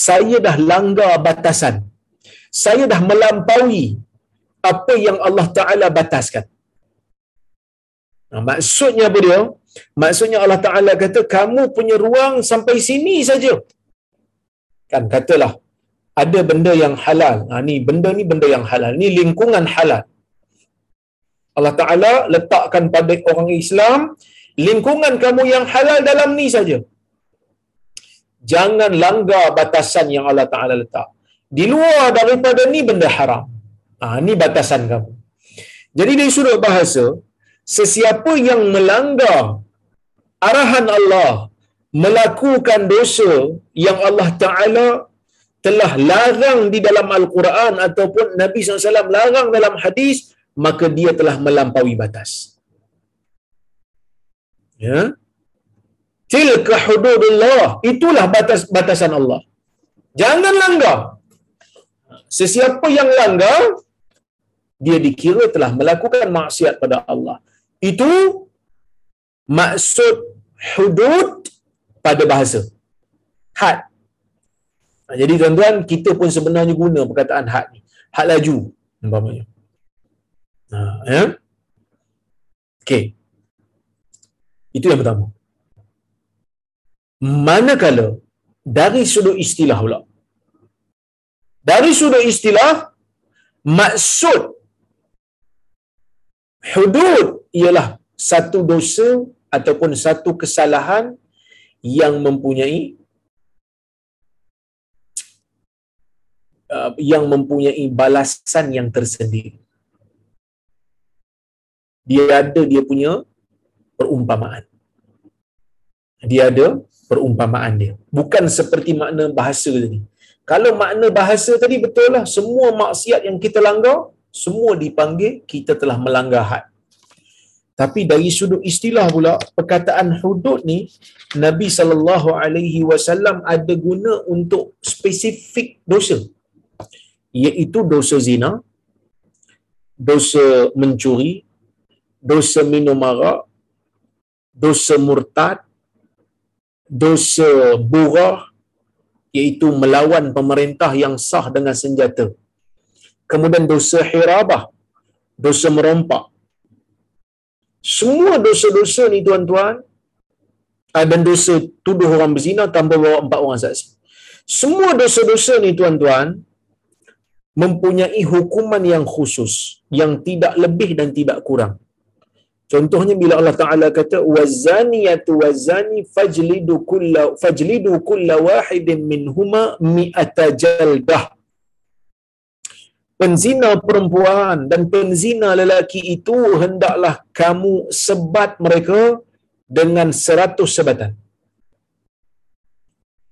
saya dah langgar batasan. Saya dah melampaui apa yang Allah Taala bataskan. Nah, maksudnya apa dia? Maksudnya Allah Taala kata kamu punya ruang sampai sini saja. Kan katalah ada benda yang halal. Ha, ni benda ni benda yang halal. Ni lingkungan halal. Allah Ta'ala letakkan pada orang Islam lingkungan kamu yang halal dalam ni saja. Jangan langgar batasan yang Allah Ta'ala letak. Di luar daripada ni benda haram. Ha, ni batasan kamu. Jadi dari sudut bahasa, sesiapa yang melanggar arahan Allah melakukan dosa yang Allah Ta'ala telah larang di dalam Al-Quran ataupun Nabi SAW larang dalam hadis, maka dia telah melampaui batas. Ya. Tilka hududullah. Itulah batas batasan Allah. Jangan langgar. Sesiapa yang langgar, dia dikira telah melakukan maksiat pada Allah. Itu maksud hudud pada bahasa. Had. Ha, jadi tuan-tuan, kita pun sebenarnya guna perkataan had ni. Had laju. Umpamanya. Ha, ya? Okey. Itu yang pertama. Manakala dari sudut istilah pula. Dari sudut istilah, maksud hudud ialah satu dosa ataupun satu kesalahan yang mempunyai uh, yang mempunyai balasan yang tersendiri. Dia ada dia punya perumpamaan. Dia ada perumpamaan dia. Bukan seperti makna bahasa tadi. Kalau makna bahasa tadi betul lah. Semua maksiat yang kita langgar, semua dipanggil kita telah melanggar had. Tapi dari sudut istilah pula, perkataan hudud ni, Nabi sallallahu alaihi wasallam ada guna untuk spesifik dosa. Iaitu dosa zina, dosa mencuri, dosa minum arak, dosa murtad, dosa burah, iaitu melawan pemerintah yang sah dengan senjata. Kemudian dosa hirabah, dosa merompak. Semua dosa-dosa ni tuan-tuan, dan dosa tuduh orang berzina tanpa bawa empat orang saksi. Semua dosa-dosa ni tuan-tuan, mempunyai hukuman yang khusus, yang tidak lebih dan tidak kurang. Contohnya bila Allah Taala kata wazaniyatu wazani fajlidu kulla fajlidu kulla wahidin minhuma mi'ata jaldah. Penzina perempuan dan penzina lelaki itu hendaklah kamu sebat mereka dengan seratus sebatan.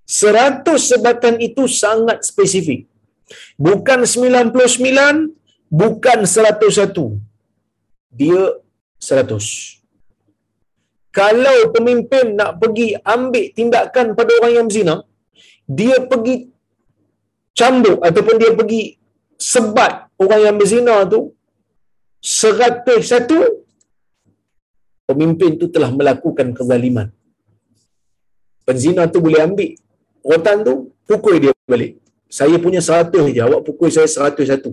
Seratus sebatan itu sangat spesifik. Bukan sembilan puluh sembilan, bukan seratus satu. Dia seratus. Kalau pemimpin nak pergi ambil tindakan pada orang yang berzina, dia pergi cambuk ataupun dia pergi sebat orang yang berzina tu seratus satu, pemimpin tu telah melakukan kezaliman. Penzina tu boleh ambil rotan tu, pukul dia balik. Saya punya seratus je, awak pukul saya seratus satu.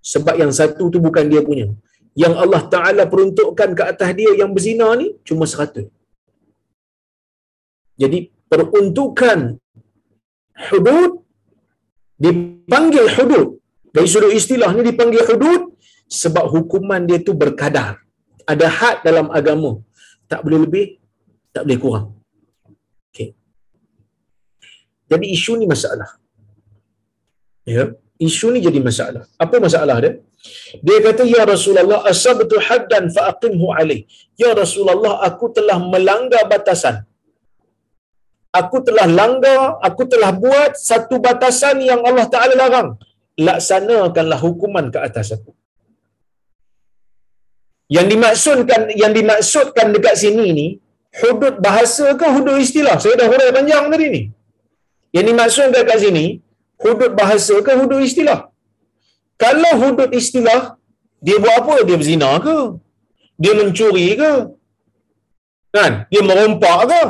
Sebab yang satu tu bukan dia punya yang Allah Ta'ala peruntukkan ke atas dia yang berzina ni cuma seratus. Jadi peruntukan hudud dipanggil hudud. Dari sudut istilah ni dipanggil hudud sebab hukuman dia tu berkadar. Ada had dalam agama. Tak boleh lebih, tak boleh kurang. Okay. Jadi isu ni masalah. Ya, isu ni jadi masalah. Apa masalah dia? Dia kata, Ya Rasulullah, asabtu haddan fa'aqimhu alaih. Ya Rasulullah, aku telah melanggar batasan. Aku telah langgar, aku telah buat satu batasan yang Allah Ta'ala larang. Laksanakanlah hukuman ke atas aku. Yang dimaksudkan yang dimaksudkan dekat sini ni, hudud bahasa ke hudud istilah? Saya dah hurai panjang tadi ni. Yang dimaksudkan dekat sini, hudud bahasa ke hudud istilah? Kalau hudud istilah, dia buat apa? Dia berzina ke? Dia mencuri ke? Kan? Dia merompak ke?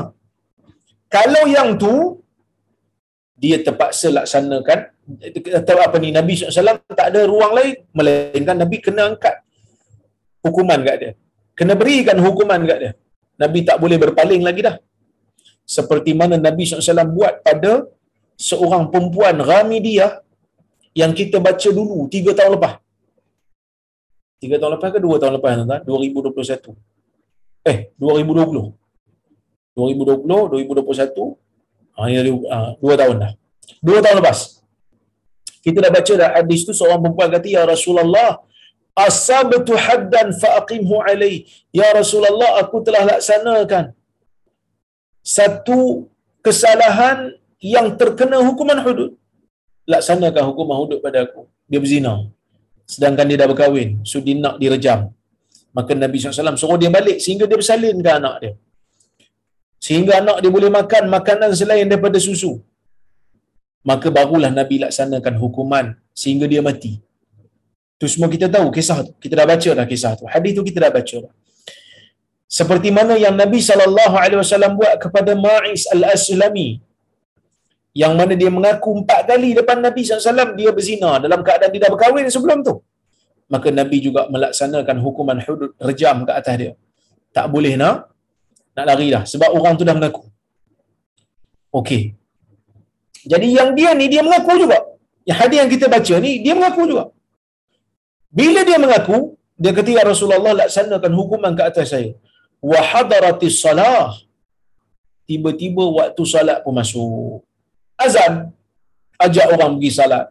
Kalau yang tu, dia terpaksa laksanakan, atau apa ni, Nabi SAW tak ada ruang lain, melainkan Nabi kena angkat hukuman kat dia. Kena berikan hukuman kat dia. Nabi tak boleh berpaling lagi dah. Seperti mana Nabi SAW buat pada seorang perempuan Ramidiyah yang kita baca dulu tiga tahun lepas. Tiga tahun lepas ke dua tahun lepas tuan-tuan? 2021. Eh, 2020. 2020, 2021. Ha, ini uh, dua tahun dah. Dua tahun lepas. Kita dah baca dah hadis tu seorang perempuan kata, Ya Rasulullah, asabtu haddan fa'aqimhu alai. Ya Rasulullah, aku telah laksanakan satu kesalahan yang terkena hukuman hudud laksanakan hukuman hudud pada aku. Dia berzina. Sedangkan dia dah berkahwin. So dia nak direjam. Maka Nabi SAW suruh dia balik sehingga dia bersalinkan anak dia. Sehingga anak dia boleh makan makanan selain daripada susu. Maka barulah Nabi laksanakan hukuman sehingga dia mati. Itu semua kita tahu kisah tu. Kita dah baca dah kisah tu. Hadis tu kita dah baca dah. seperti mana yang Nabi wasallam buat kepada Ma'is al-Aslami yang mana dia mengaku empat kali depan Nabi SAW dia berzina dalam keadaan dia dah berkahwin sebelum tu maka Nabi juga melaksanakan hukuman hudud rejam ke atas dia tak boleh nak nak lari dah sebab orang tu dah mengaku. Okey. Jadi yang dia ni dia mengaku juga. Yang hadis yang kita baca ni dia mengaku juga. Bila dia mengaku dia kata ya Rasulullah laksanakan hukuman ke atas saya. Wa hadaratis salah. Tiba-tiba waktu salat pun masuk. Azan ajak orang pergi salat.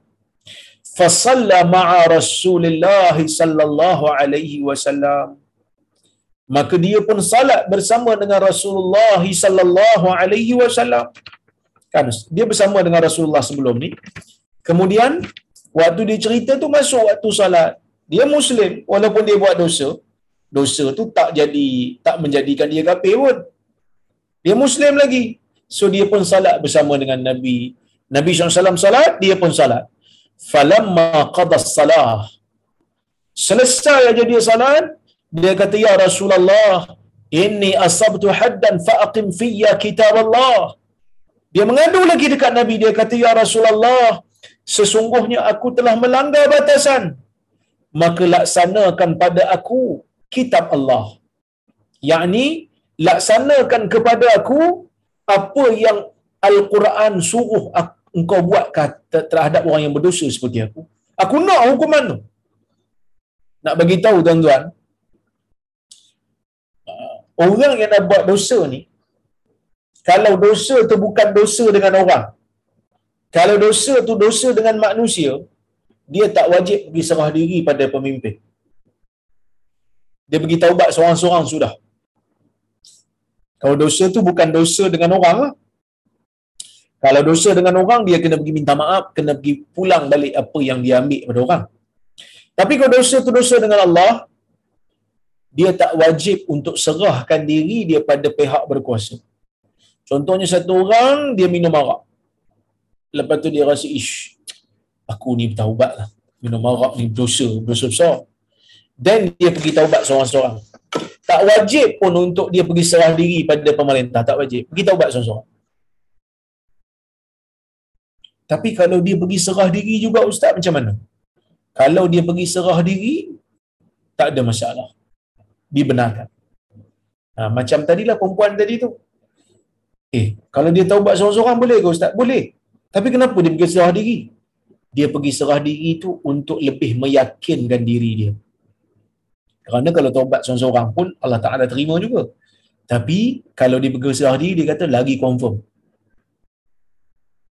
Fasalla ma'a rasulillah sallallahu alaihi wasallam maka dia pun salat bersama dengan Rasulullah sallallahu alaihi wasallam. Kan dia bersama dengan Rasulullah sebelum ni. Kemudian waktu dia cerita tu masuk waktu salat. Dia muslim walaupun dia buat dosa. Dosa tu tak jadi tak menjadikan dia kafir pun. Dia muslim lagi. So dia pun salat bersama dengan Nabi. Nabi SAW salat dia pun salat. Falamma qada salah. Selesai aja dia salat dia kata ya Rasulullah inni asabtu haddan faqim fiyya kitab Allah dia mengadu lagi dekat Nabi. Dia kata ya Rasulullah sesungguhnya aku telah melanggar batasan. Maka laksanakan pada aku kitab Allah. Yakni laksanakan kepada aku apa yang Al-Quran suruh engkau buat terhadap orang yang berdosa seperti aku. Aku nak hukuman tu. Nak bagi tahu tuan-tuan orang yang dah buat dosa ni kalau dosa tu bukan dosa dengan orang kalau dosa tu dosa dengan manusia dia tak wajib pergi serah diri pada pemimpin dia pergi taubat seorang-seorang sudah kalau dosa tu bukan dosa dengan orang. Kalau dosa dengan orang, dia kena pergi minta maaf, kena pergi pulang balik apa yang dia ambil pada orang. Tapi kalau dosa tu dosa dengan Allah, dia tak wajib untuk serahkan diri dia pada pihak berkuasa. Contohnya satu orang, dia minum arak. Lepas tu dia rasa, ish, aku ni bertaubat lah. Minum arak ni dosa, dosa besar. Dan dia pergi taubat seorang-seorang. Tak wajib pun untuk dia pergi serah diri pada pemerintah. Tak wajib. Pergi taubat seorang-seorang. Tapi kalau dia pergi serah diri juga ustaz macam mana? Kalau dia pergi serah diri tak ada masalah. Dibenarkan. Ha, macam tadilah perempuan tadi tu. Eh, kalau dia taubat seorang-seorang boleh ke ustaz? Boleh. Tapi kenapa dia pergi serah diri? Dia pergi serah diri tu untuk lebih meyakinkan diri dia. Kerana kalau taubat seorang-seorang pun Allah Ta'ala terima juga. Tapi kalau dia pergi serah diri, dia kata lagi confirm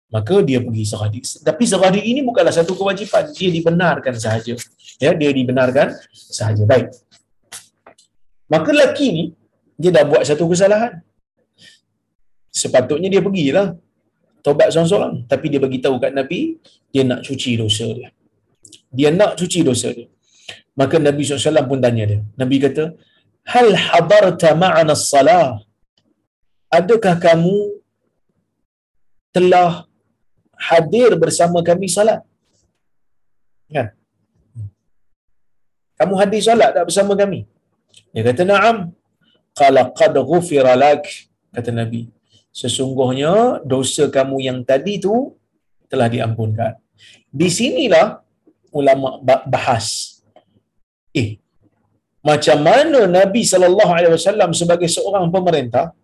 maka dia pergi serah diri. Tapi serah diri ini bukanlah satu kewajipan. Dia dibenarkan sahaja. Ya, dia dibenarkan sahaja. Baik. Maka lelaki ni, dia dah buat satu kesalahan. Sepatutnya dia pergilah. Taubat seorang-seorang. Tapi dia bagi tahu kat Nabi, dia nak cuci dosa dia. Dia nak cuci dosa dia. Maka Nabi SAW pun tanya dia. Nabi kata, Hal hadarta ma'ana salah? Adakah kamu telah hadir bersama kami salat. Kan? Kamu hadir salat tak bersama kami? Dia kata, "Na'am." Qala qad ghufira lak, kata Nabi. Sesungguhnya dosa kamu yang tadi tu telah diampunkan. Di sinilah ulama bahas. Eh, macam mana Nabi sallallahu alaihi wasallam sebagai seorang pemerintah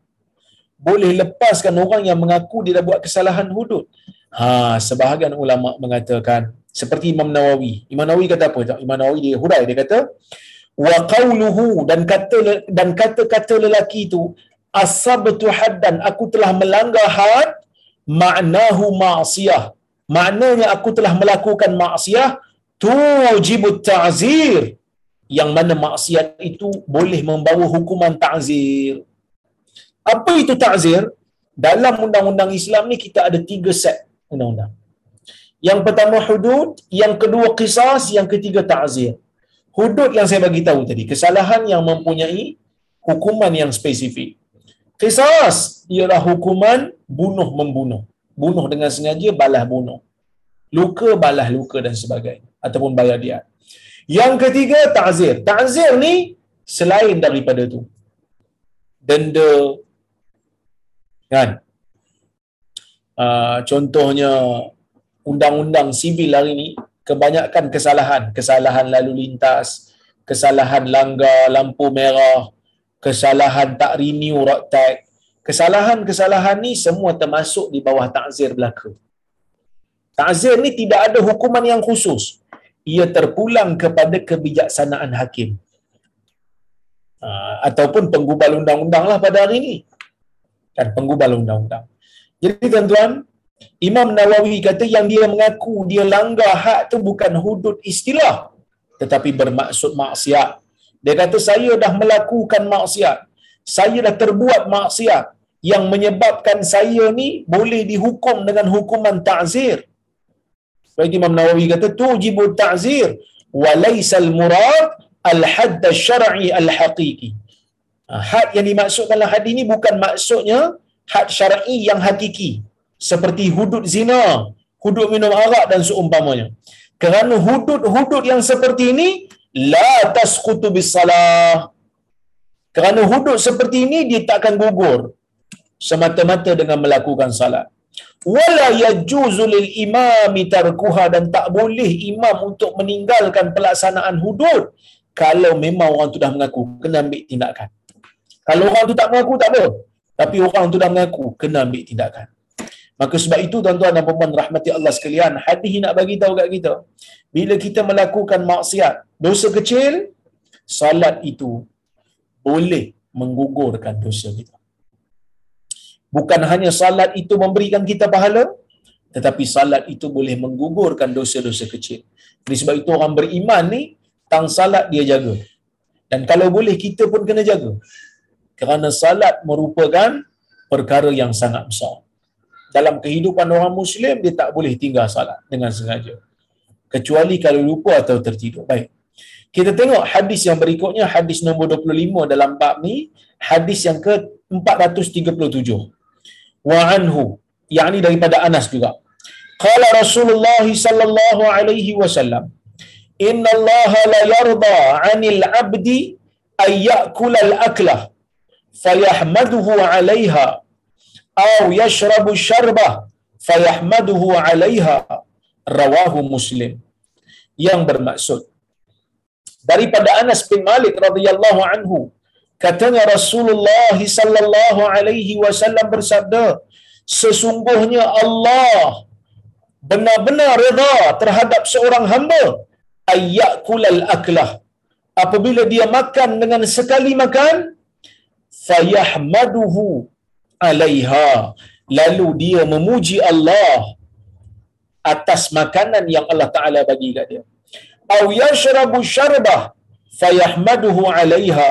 boleh lepaskan orang yang mengaku dia dah buat kesalahan hudud Ha, sebahagian ulama mengatakan seperti Imam Nawawi. Imam Nawawi kata apa? Imam Nawawi dia hurai dia kata wa qawluhu dan kata dan kata-kata lelaki itu asabtu haddan aku telah melanggar had maknahu ma'siyah. Maknanya aku telah melakukan maksiat tujibu ta'zir yang mana maksiat itu boleh membawa hukuman ta'zir. Apa itu ta'zir? Dalam undang-undang Islam ni kita ada tiga set undang-undang. Yang pertama hudud, yang kedua qisas, yang ketiga ta'zir. Hudud yang saya bagi tahu tadi, kesalahan yang mempunyai hukuman yang spesifik. Qisas ialah hukuman bunuh membunuh. Bunuh dengan sengaja balas bunuh. Luka balas luka dan sebagainya ataupun bayar dia. Yang ketiga ta'zir. Ta'zir ni selain daripada tu. denda kan uh, contohnya undang-undang sivil hari ni kebanyakan kesalahan. Kesalahan lalu lintas kesalahan langgar lampu merah kesalahan tak renew road tag. Kesalahan-kesalahan ni semua termasuk di bawah takzir belaka. Takzir ni tidak ada hukuman yang khusus. Ia terpulang kepada kebijaksanaan hakim. Uh, ataupun penggubal undang-undang lah pada hari ini. Kan penggubal undang-undang. Jadi tuan-tuan, Imam Nawawi kata yang dia mengaku dia langgar hak tu bukan hudud istilah tetapi bermaksud maksiat. Dia kata saya dah melakukan maksiat. Saya dah terbuat maksiat yang menyebabkan saya ni boleh dihukum dengan hukuman ta'zir. Bagi Imam Nawawi kata tujibu ta'zir wa laysal murad al-hadd syar'i al-haqiqi. Ha, had yang dimaksudkan dalam hadis ini bukan maksudnya had syar'i yang hakiki seperti hudud zina, hudud minum arak dan seumpamanya. Kerana hudud-hudud yang seperti ini la tasqutu bis salah. Kerana hudud seperti ini dia takkan gugur semata-mata dengan melakukan salat. Wala yajuzu lil imami tarkuha dan tak boleh imam untuk meninggalkan pelaksanaan hudud kalau memang orang tu dah mengaku kena ambil tindakan kalau orang tu tak mengaku tak apa tapi orang tu dah mengaku kena ambil tindakan maka sebab itu tuan-tuan dan puan rahmati Allah sekalian hadis nak bagi tahu kat kita bila kita melakukan maksiat dosa kecil salat itu boleh menggugurkan dosa kita bukan hanya salat itu memberikan kita pahala tetapi salat itu boleh menggugurkan dosa-dosa kecil. Jadi sebab itu orang beriman ni tang salat dia jaga. Dan kalau boleh kita pun kena jaga. Kerana salat merupakan perkara yang sangat besar. Dalam kehidupan orang Muslim, dia tak boleh tinggal salat dengan sengaja. Kecuali kalau lupa atau tertidur. Baik. Kita tengok hadis yang berikutnya, hadis nombor 25 dalam bab ni, hadis yang ke-437. Wa anhu, yang ini daripada Anas juga. Qala Rasulullah sallallahu alaihi wasallam, inna allaha la yarda 'anil 'abdi ay ya'kula al-aklah fayahmaduhu 'alayha aw yashrabu syarbah fayahmaduhu 'alayha rawahu muslim. Yang bermaksud daripada Anas bin Malik radhiyallahu anhu katanya Rasulullah sallallahu alaihi wasallam bersabda sesungguhnya Allah benar-benar redha terhadap seorang hamba. Ayyakulal aklah. Apabila dia makan dengan sekali makan fayahmaduhu alaiha. Lalu dia memuji Allah atas makanan yang Allah Taala bagi kat dia. Au yashrabu syarbah fayahmaduhu alaiha.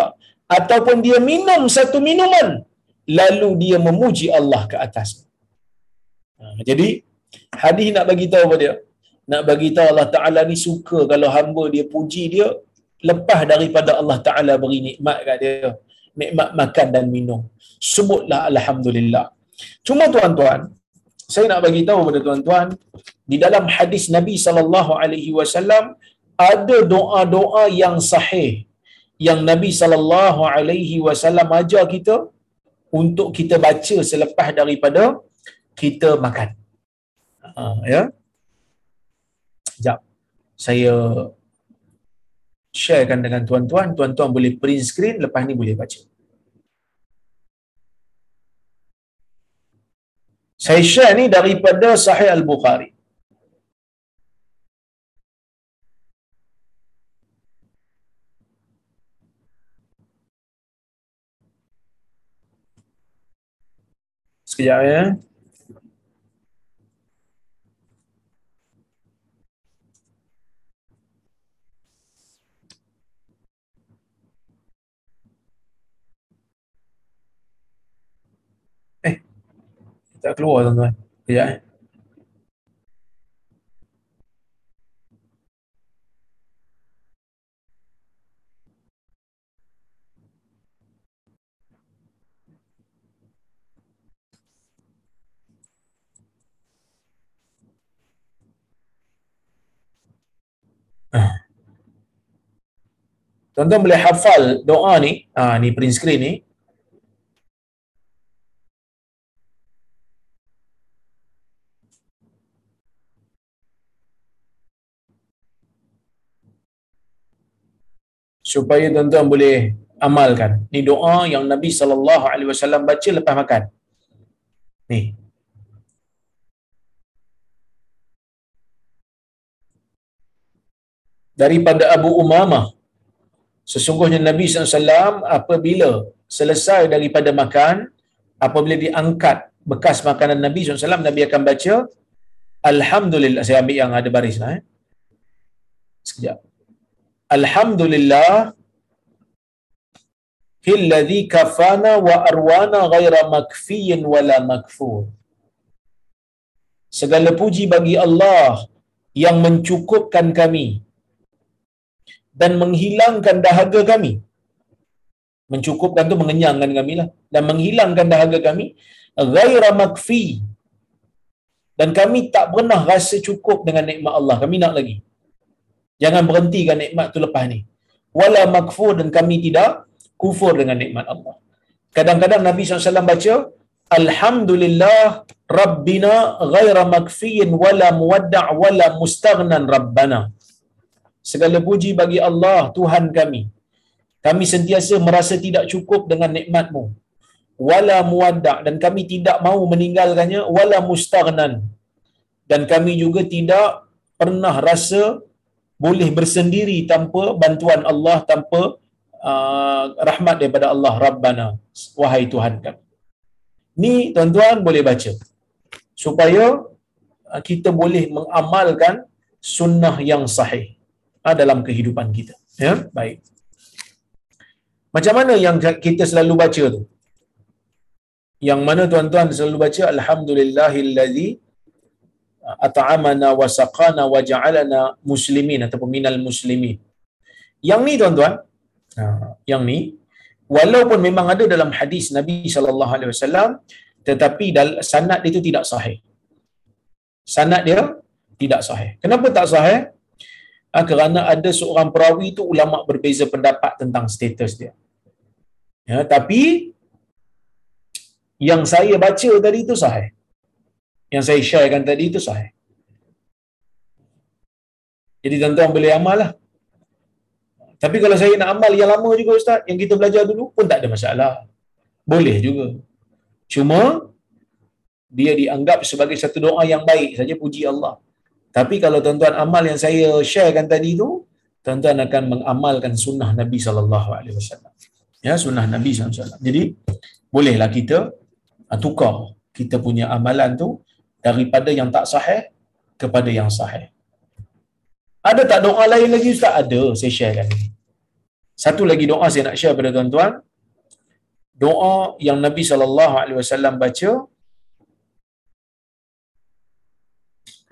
Ataupun dia minum satu minuman lalu dia memuji Allah ke atas. Ha, jadi hadis nak bagi tahu apa dia? Nak bagi tahu Allah Taala ni suka kalau hamba dia puji dia lepas daripada Allah Taala beri nikmat kat dia nikmat makan dan minum sebutlah alhamdulillah cuma tuan-tuan saya nak bagi tahu kepada tuan-tuan di dalam hadis Nabi sallallahu alaihi wasallam ada doa-doa yang sahih yang Nabi sallallahu alaihi wasallam ajar kita untuk kita baca selepas daripada kita makan. Ha, ya. Sekejap. Saya sharekan dengan tuan-tuan. Tuan-tuan boleh print screen. Lepas ni boleh baca. Saya share ni daripada Sahih Al-Bukhari. Sekejap ya. Tak keluar tuan-tuan. Sekejap eh. Tuan-tuan boleh hafal doa ni, ah ni print screen ni. Supaya tuan-tuan boleh amalkan. Ni doa yang Nabi sallallahu alaihi wasallam baca lepas makan. Ni. Daripada Abu Umamah Sesungguhnya Nabi SAW apabila selesai daripada makan, apabila diangkat bekas makanan Nabi SAW, Nabi akan baca, Alhamdulillah, saya ambil yang ada baris lah. Eh. Sekejap. Alhamdulillah, Hilladhi kafana wa arwana ghaira makfiyin wala makfur. Segala puji bagi Allah yang mencukupkan kami dan menghilangkan dahaga kami. Mencukupkan tu mengenyangkan kami lah. Dan menghilangkan dahaga kami. Ghaira makfi. Dan kami tak pernah rasa cukup dengan nikmat Allah. Kami nak lagi. Jangan berhentikan nikmat tu lepas ni. Wala makfur dan kami tidak kufur dengan nikmat Allah. Kadang-kadang Nabi SAW baca, Alhamdulillah Rabbina ghaira makfiyin wala muwadda' wala mustaghnan Rabbana segala puji bagi Allah Tuhan kami kami sentiasa merasa tidak cukup dengan nikmatmu wala muwadda dan kami tidak mahu meninggalkannya wala mustaghnan dan kami juga tidak pernah rasa boleh bersendiri tanpa bantuan Allah tanpa uh, rahmat daripada Allah Rabbana wahai Tuhan kami ni tuan-tuan boleh baca supaya uh, kita boleh mengamalkan sunnah yang sahih uh, dalam kehidupan kita. Ya, baik. Macam mana yang kita selalu baca tu? Yang mana tuan-tuan selalu baca alhamdulillahillazi at'amana wa saqana wa ja'alana muslimin ataupun minal muslimin. Yang ni tuan-tuan, yang ni walaupun memang ada dalam hadis Nabi sallallahu alaihi wasallam tetapi sanad dia itu tidak sahih. Sanad dia tidak sahih. Kenapa tak sahih? ha, kerana ada seorang perawi itu ulama berbeza pendapat tentang status dia. Ya, tapi yang saya baca tadi itu sahih. Yang saya sharekan tadi itu sahih. Jadi tuan-tuan boleh amal lah. Tapi kalau saya nak amal yang lama juga Ustaz, yang kita belajar dulu pun tak ada masalah. Boleh juga. Cuma, dia dianggap sebagai satu doa yang baik saja puji Allah. Tapi kalau tuan-tuan amal yang saya sharekan tadi tu, tuan-tuan akan mengamalkan sunnah Nabi wasallam. Ya, sunnah Nabi wasallam. Jadi, bolehlah kita uh, tukar kita punya amalan tu daripada yang tak sahih kepada yang sahih. Ada tak doa lain lagi Ustaz? Ada, saya sharekan ini. Satu lagi doa saya nak share pada tuan-tuan. Doa yang Nabi sallallahu alaihi wasallam baca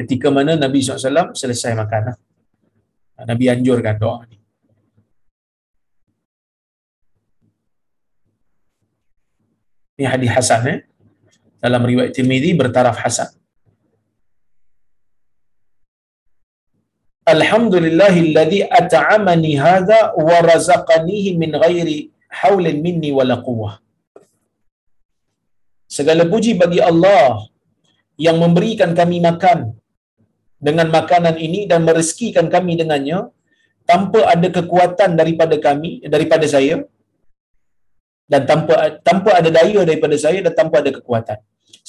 ketika mana Nabi SAW selesai makan. Lah. Nabi anjurkan doa ni. Ini hadis Hasan eh? dalam riwayat Tirmizi bertaraf Hasan. Alhamdulillahilladzi at'amani hadza wa razaqanihi min ghairi haulin minni wala quwwah. Segala puji bagi Allah yang memberikan kami makan dengan makanan ini dan merezekikan kami dengannya tanpa ada kekuatan daripada kami daripada saya dan tanpa tanpa ada daya daripada saya dan tanpa ada kekuatan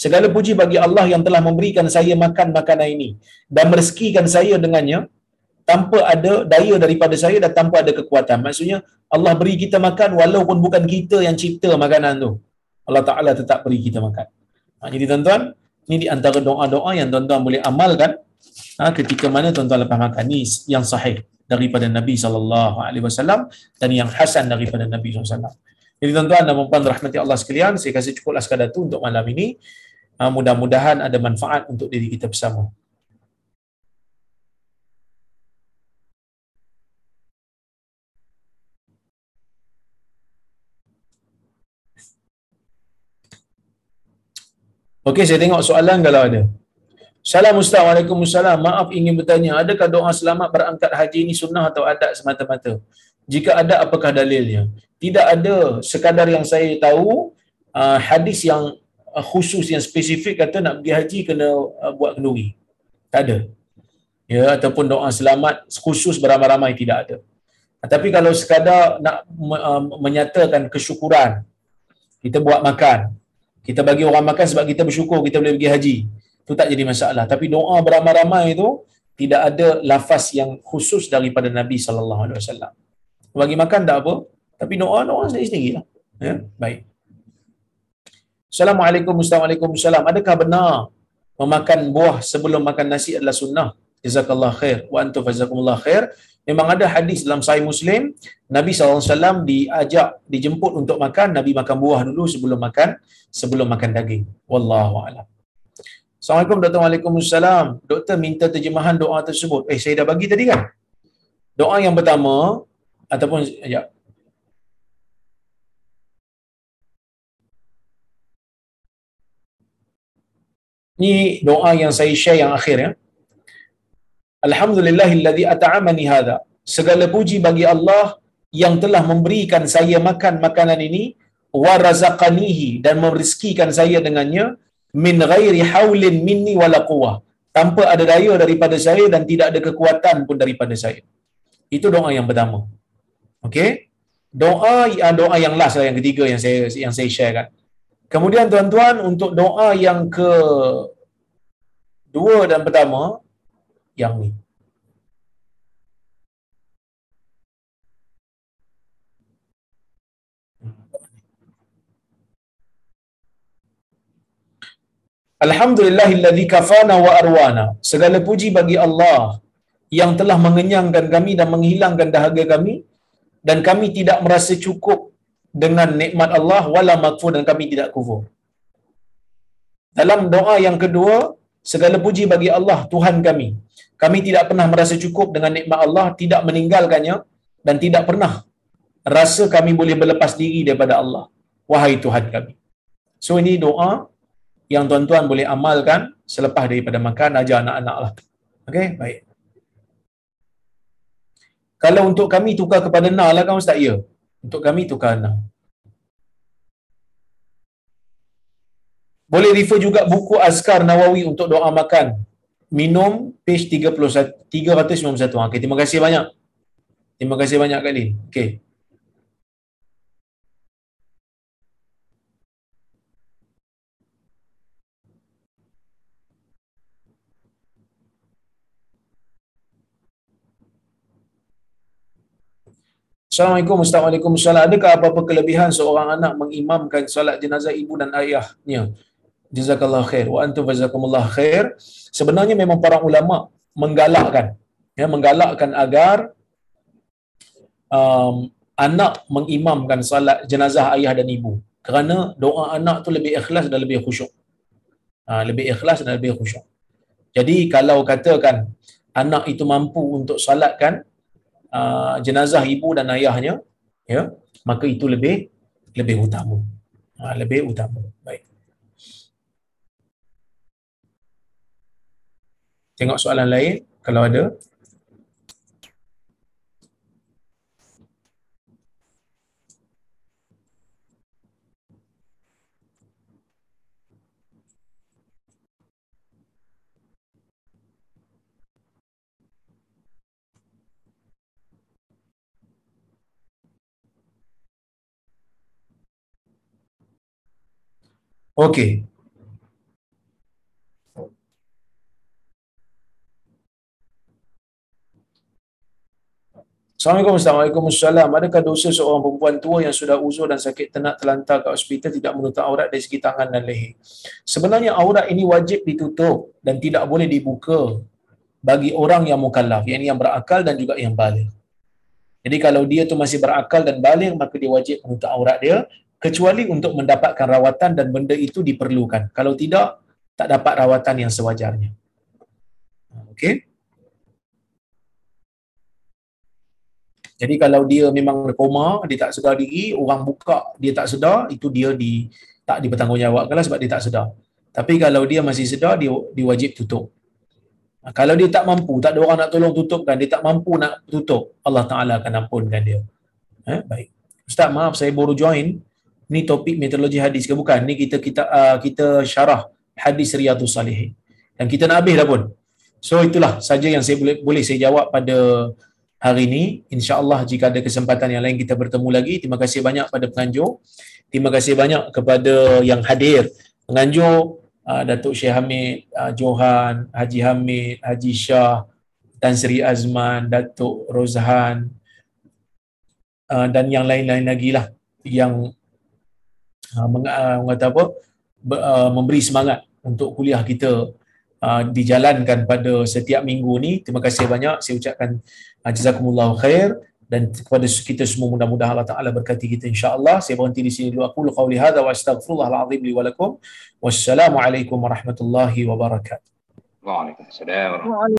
segala puji bagi Allah yang telah memberikan saya makan makanan ini dan merezekikan saya dengannya tanpa ada daya daripada saya dan tanpa ada kekuatan maksudnya Allah beri kita makan walaupun bukan kita yang cipta makanan tu Allah Taala tetap beri kita makan ha, jadi tuan-tuan ini di antara doa-doa yang tuan-tuan boleh amalkan ha, ketika mana tuan-tuan lepas makan ni yang sahih daripada Nabi wasallam dan yang hasan daripada Nabi wasallam. Jadi tuan-tuan dan puan rahmati Allah sekalian, saya kasih cukuplah sekadar tu untuk malam ini. Ha, mudah-mudahan ada manfaat untuk diri kita bersama. Okey, saya tengok soalan kalau ada. Salam Ustaz, Waalaikumsalam. Maaf ingin bertanya, adakah doa selamat berangkat haji ini sunnah atau adat semata-mata? Jika ada, apakah dalilnya? Tidak ada sekadar yang saya tahu uh, hadis yang uh, khusus, yang spesifik kata nak pergi haji kena uh, buat kenduri. Tak ada. Ya, ataupun doa selamat khusus beramai-ramai tidak ada. Tapi kalau sekadar nak uh, menyatakan kesyukuran, kita buat makan, kita bagi orang makan sebab kita bersyukur kita boleh pergi haji, itu tak jadi masalah. Tapi doa beramai-ramai itu tidak ada lafaz yang khusus daripada Nabi sallallahu alaihi wasallam. Bagi makan tak apa, tapi doa doa sendiri-sendirilah. Ya, baik. Assalamualaikum Assalamualaikum Adakah benar memakan buah sebelum makan nasi adalah sunnah? Jazakallah khair. Wa antum fazakumullah khair. Memang ada hadis dalam Sahih Muslim, Nabi SAW diajak, dijemput untuk makan, Nabi makan buah dulu sebelum makan, sebelum makan daging. Wallahu a'lam. Assalamualaikum Dr. Waalaikumsalam. Doktor minta terjemahan doa tersebut. Eh, saya dah bagi tadi kan? Doa yang pertama, ataupun, ya, Ini doa yang saya share yang akhir ya. Alhamdulillahilladzi at'amani hadha. Segala puji bagi Allah yang telah memberikan saya makan makanan ini wa razaqanihi dan merezekikan saya dengannya min ghairi haulin minni wala quwwah. Tanpa ada daya daripada saya dan tidak ada kekuatan pun daripada saya. Itu doa yang pertama. Okey? Doa yang doa yang last lah, yang ketiga yang saya yang saya share kan. Kemudian tuan-tuan untuk doa yang ke dua dan pertama yang ni. Alhamdulillahilladzi kafana wa arwana. Segala puji bagi Allah yang telah mengenyangkan kami dan menghilangkan dahaga kami dan kami tidak merasa cukup dengan nikmat Allah wala makfur dan kami tidak kufur. Dalam doa yang kedua, segala puji bagi Allah Tuhan kami. Kami tidak pernah merasa cukup dengan nikmat Allah, tidak meninggalkannya dan tidak pernah rasa kami boleh berlepas diri daripada Allah. Wahai Tuhan kami. So ini doa yang tuan-tuan boleh amalkan selepas daripada makan ajar anak-anak lah. Okay, baik. Kalau untuk kami tukar kepada na lah kan Ustaz? Ya. Untuk kami tukar na. Boleh refer juga buku Azkar Nawawi untuk doa makan. Minum page 31, 391. Okay, terima kasih banyak. Terima kasih banyak kali. Okay. Assalamualaikum Assalamualaikum Assalamualaikum Adakah apa-apa kelebihan seorang anak mengimamkan solat jenazah ibu dan ayahnya? Jazakallah khair. Wa antum jazakumullah khair. Sebenarnya memang para ulama menggalakkan ya menggalakkan agar um, anak mengimamkan solat jenazah ayah dan ibu kerana doa anak tu lebih ikhlas dan lebih khusyuk. Ha, lebih ikhlas dan lebih khusyuk. Jadi kalau katakan anak itu mampu untuk solatkan uh, jenazah ibu dan ayahnya ya maka itu lebih lebih utama uh, lebih utama baik tengok soalan lain kalau ada Okey. Assalamualaikum Assalamualaikum Assalamualaikum Adakah dosa seorang perempuan tua yang sudah uzur dan sakit tenak terlantar ke hospital tidak menutup aurat dari segi tangan dan leher? Sebenarnya aurat ini wajib ditutup dan tidak boleh dibuka bagi orang yang mukallaf, yang yang berakal dan juga yang balik. Jadi kalau dia tu masih berakal dan balik, maka dia wajib menutup aurat dia kecuali untuk mendapatkan rawatan dan benda itu diperlukan. Kalau tidak, tak dapat rawatan yang sewajarnya. Okey. Jadi kalau dia memang koma, dia tak sedar diri, orang buka dia tak sedar, itu dia di tak dipertanggungjawabkan sebab dia tak sedar. Tapi kalau dia masih sedar, dia diwajib tutup. Kalau dia tak mampu, tak ada orang nak tolong tutupkan, dia tak mampu nak tutup, Allah Ta'ala akan ampunkan dia. Eh, baik. Ustaz, maaf saya baru join ni topik metodologi hadis ke bukan ni kita kita uh, kita syarah hadis riyadhus salihin dan kita nak habis dah pun so itulah saja yang saya boleh boleh saya jawab pada hari ini. InsyaAllah jika ada kesempatan yang lain kita bertemu lagi. Terima kasih banyak pada penganjur. Terima kasih banyak kepada yang hadir. Penganjur uh, Datuk Syekh Hamid uh, Johan, Haji Hamid, Haji Shah, Tan Sri Azman, Datuk Rozhan uh, dan yang lain-lain lagi lah yang meng, apa memberi semangat untuk kuliah kita uh, dijalankan pada setiap minggu ni. Terima kasih banyak. Saya ucapkan uh, jazakumullahu khair dan kepada kita semua mudah-mudahan Allah Taala berkati kita insya-Allah. Saya berhenti di sini dulu aku qauli hadza wa astaghfirullahal azim li wa lakum. Wassalamualaikum warahmatullahi wabarakatuh. Waalaikumsalam.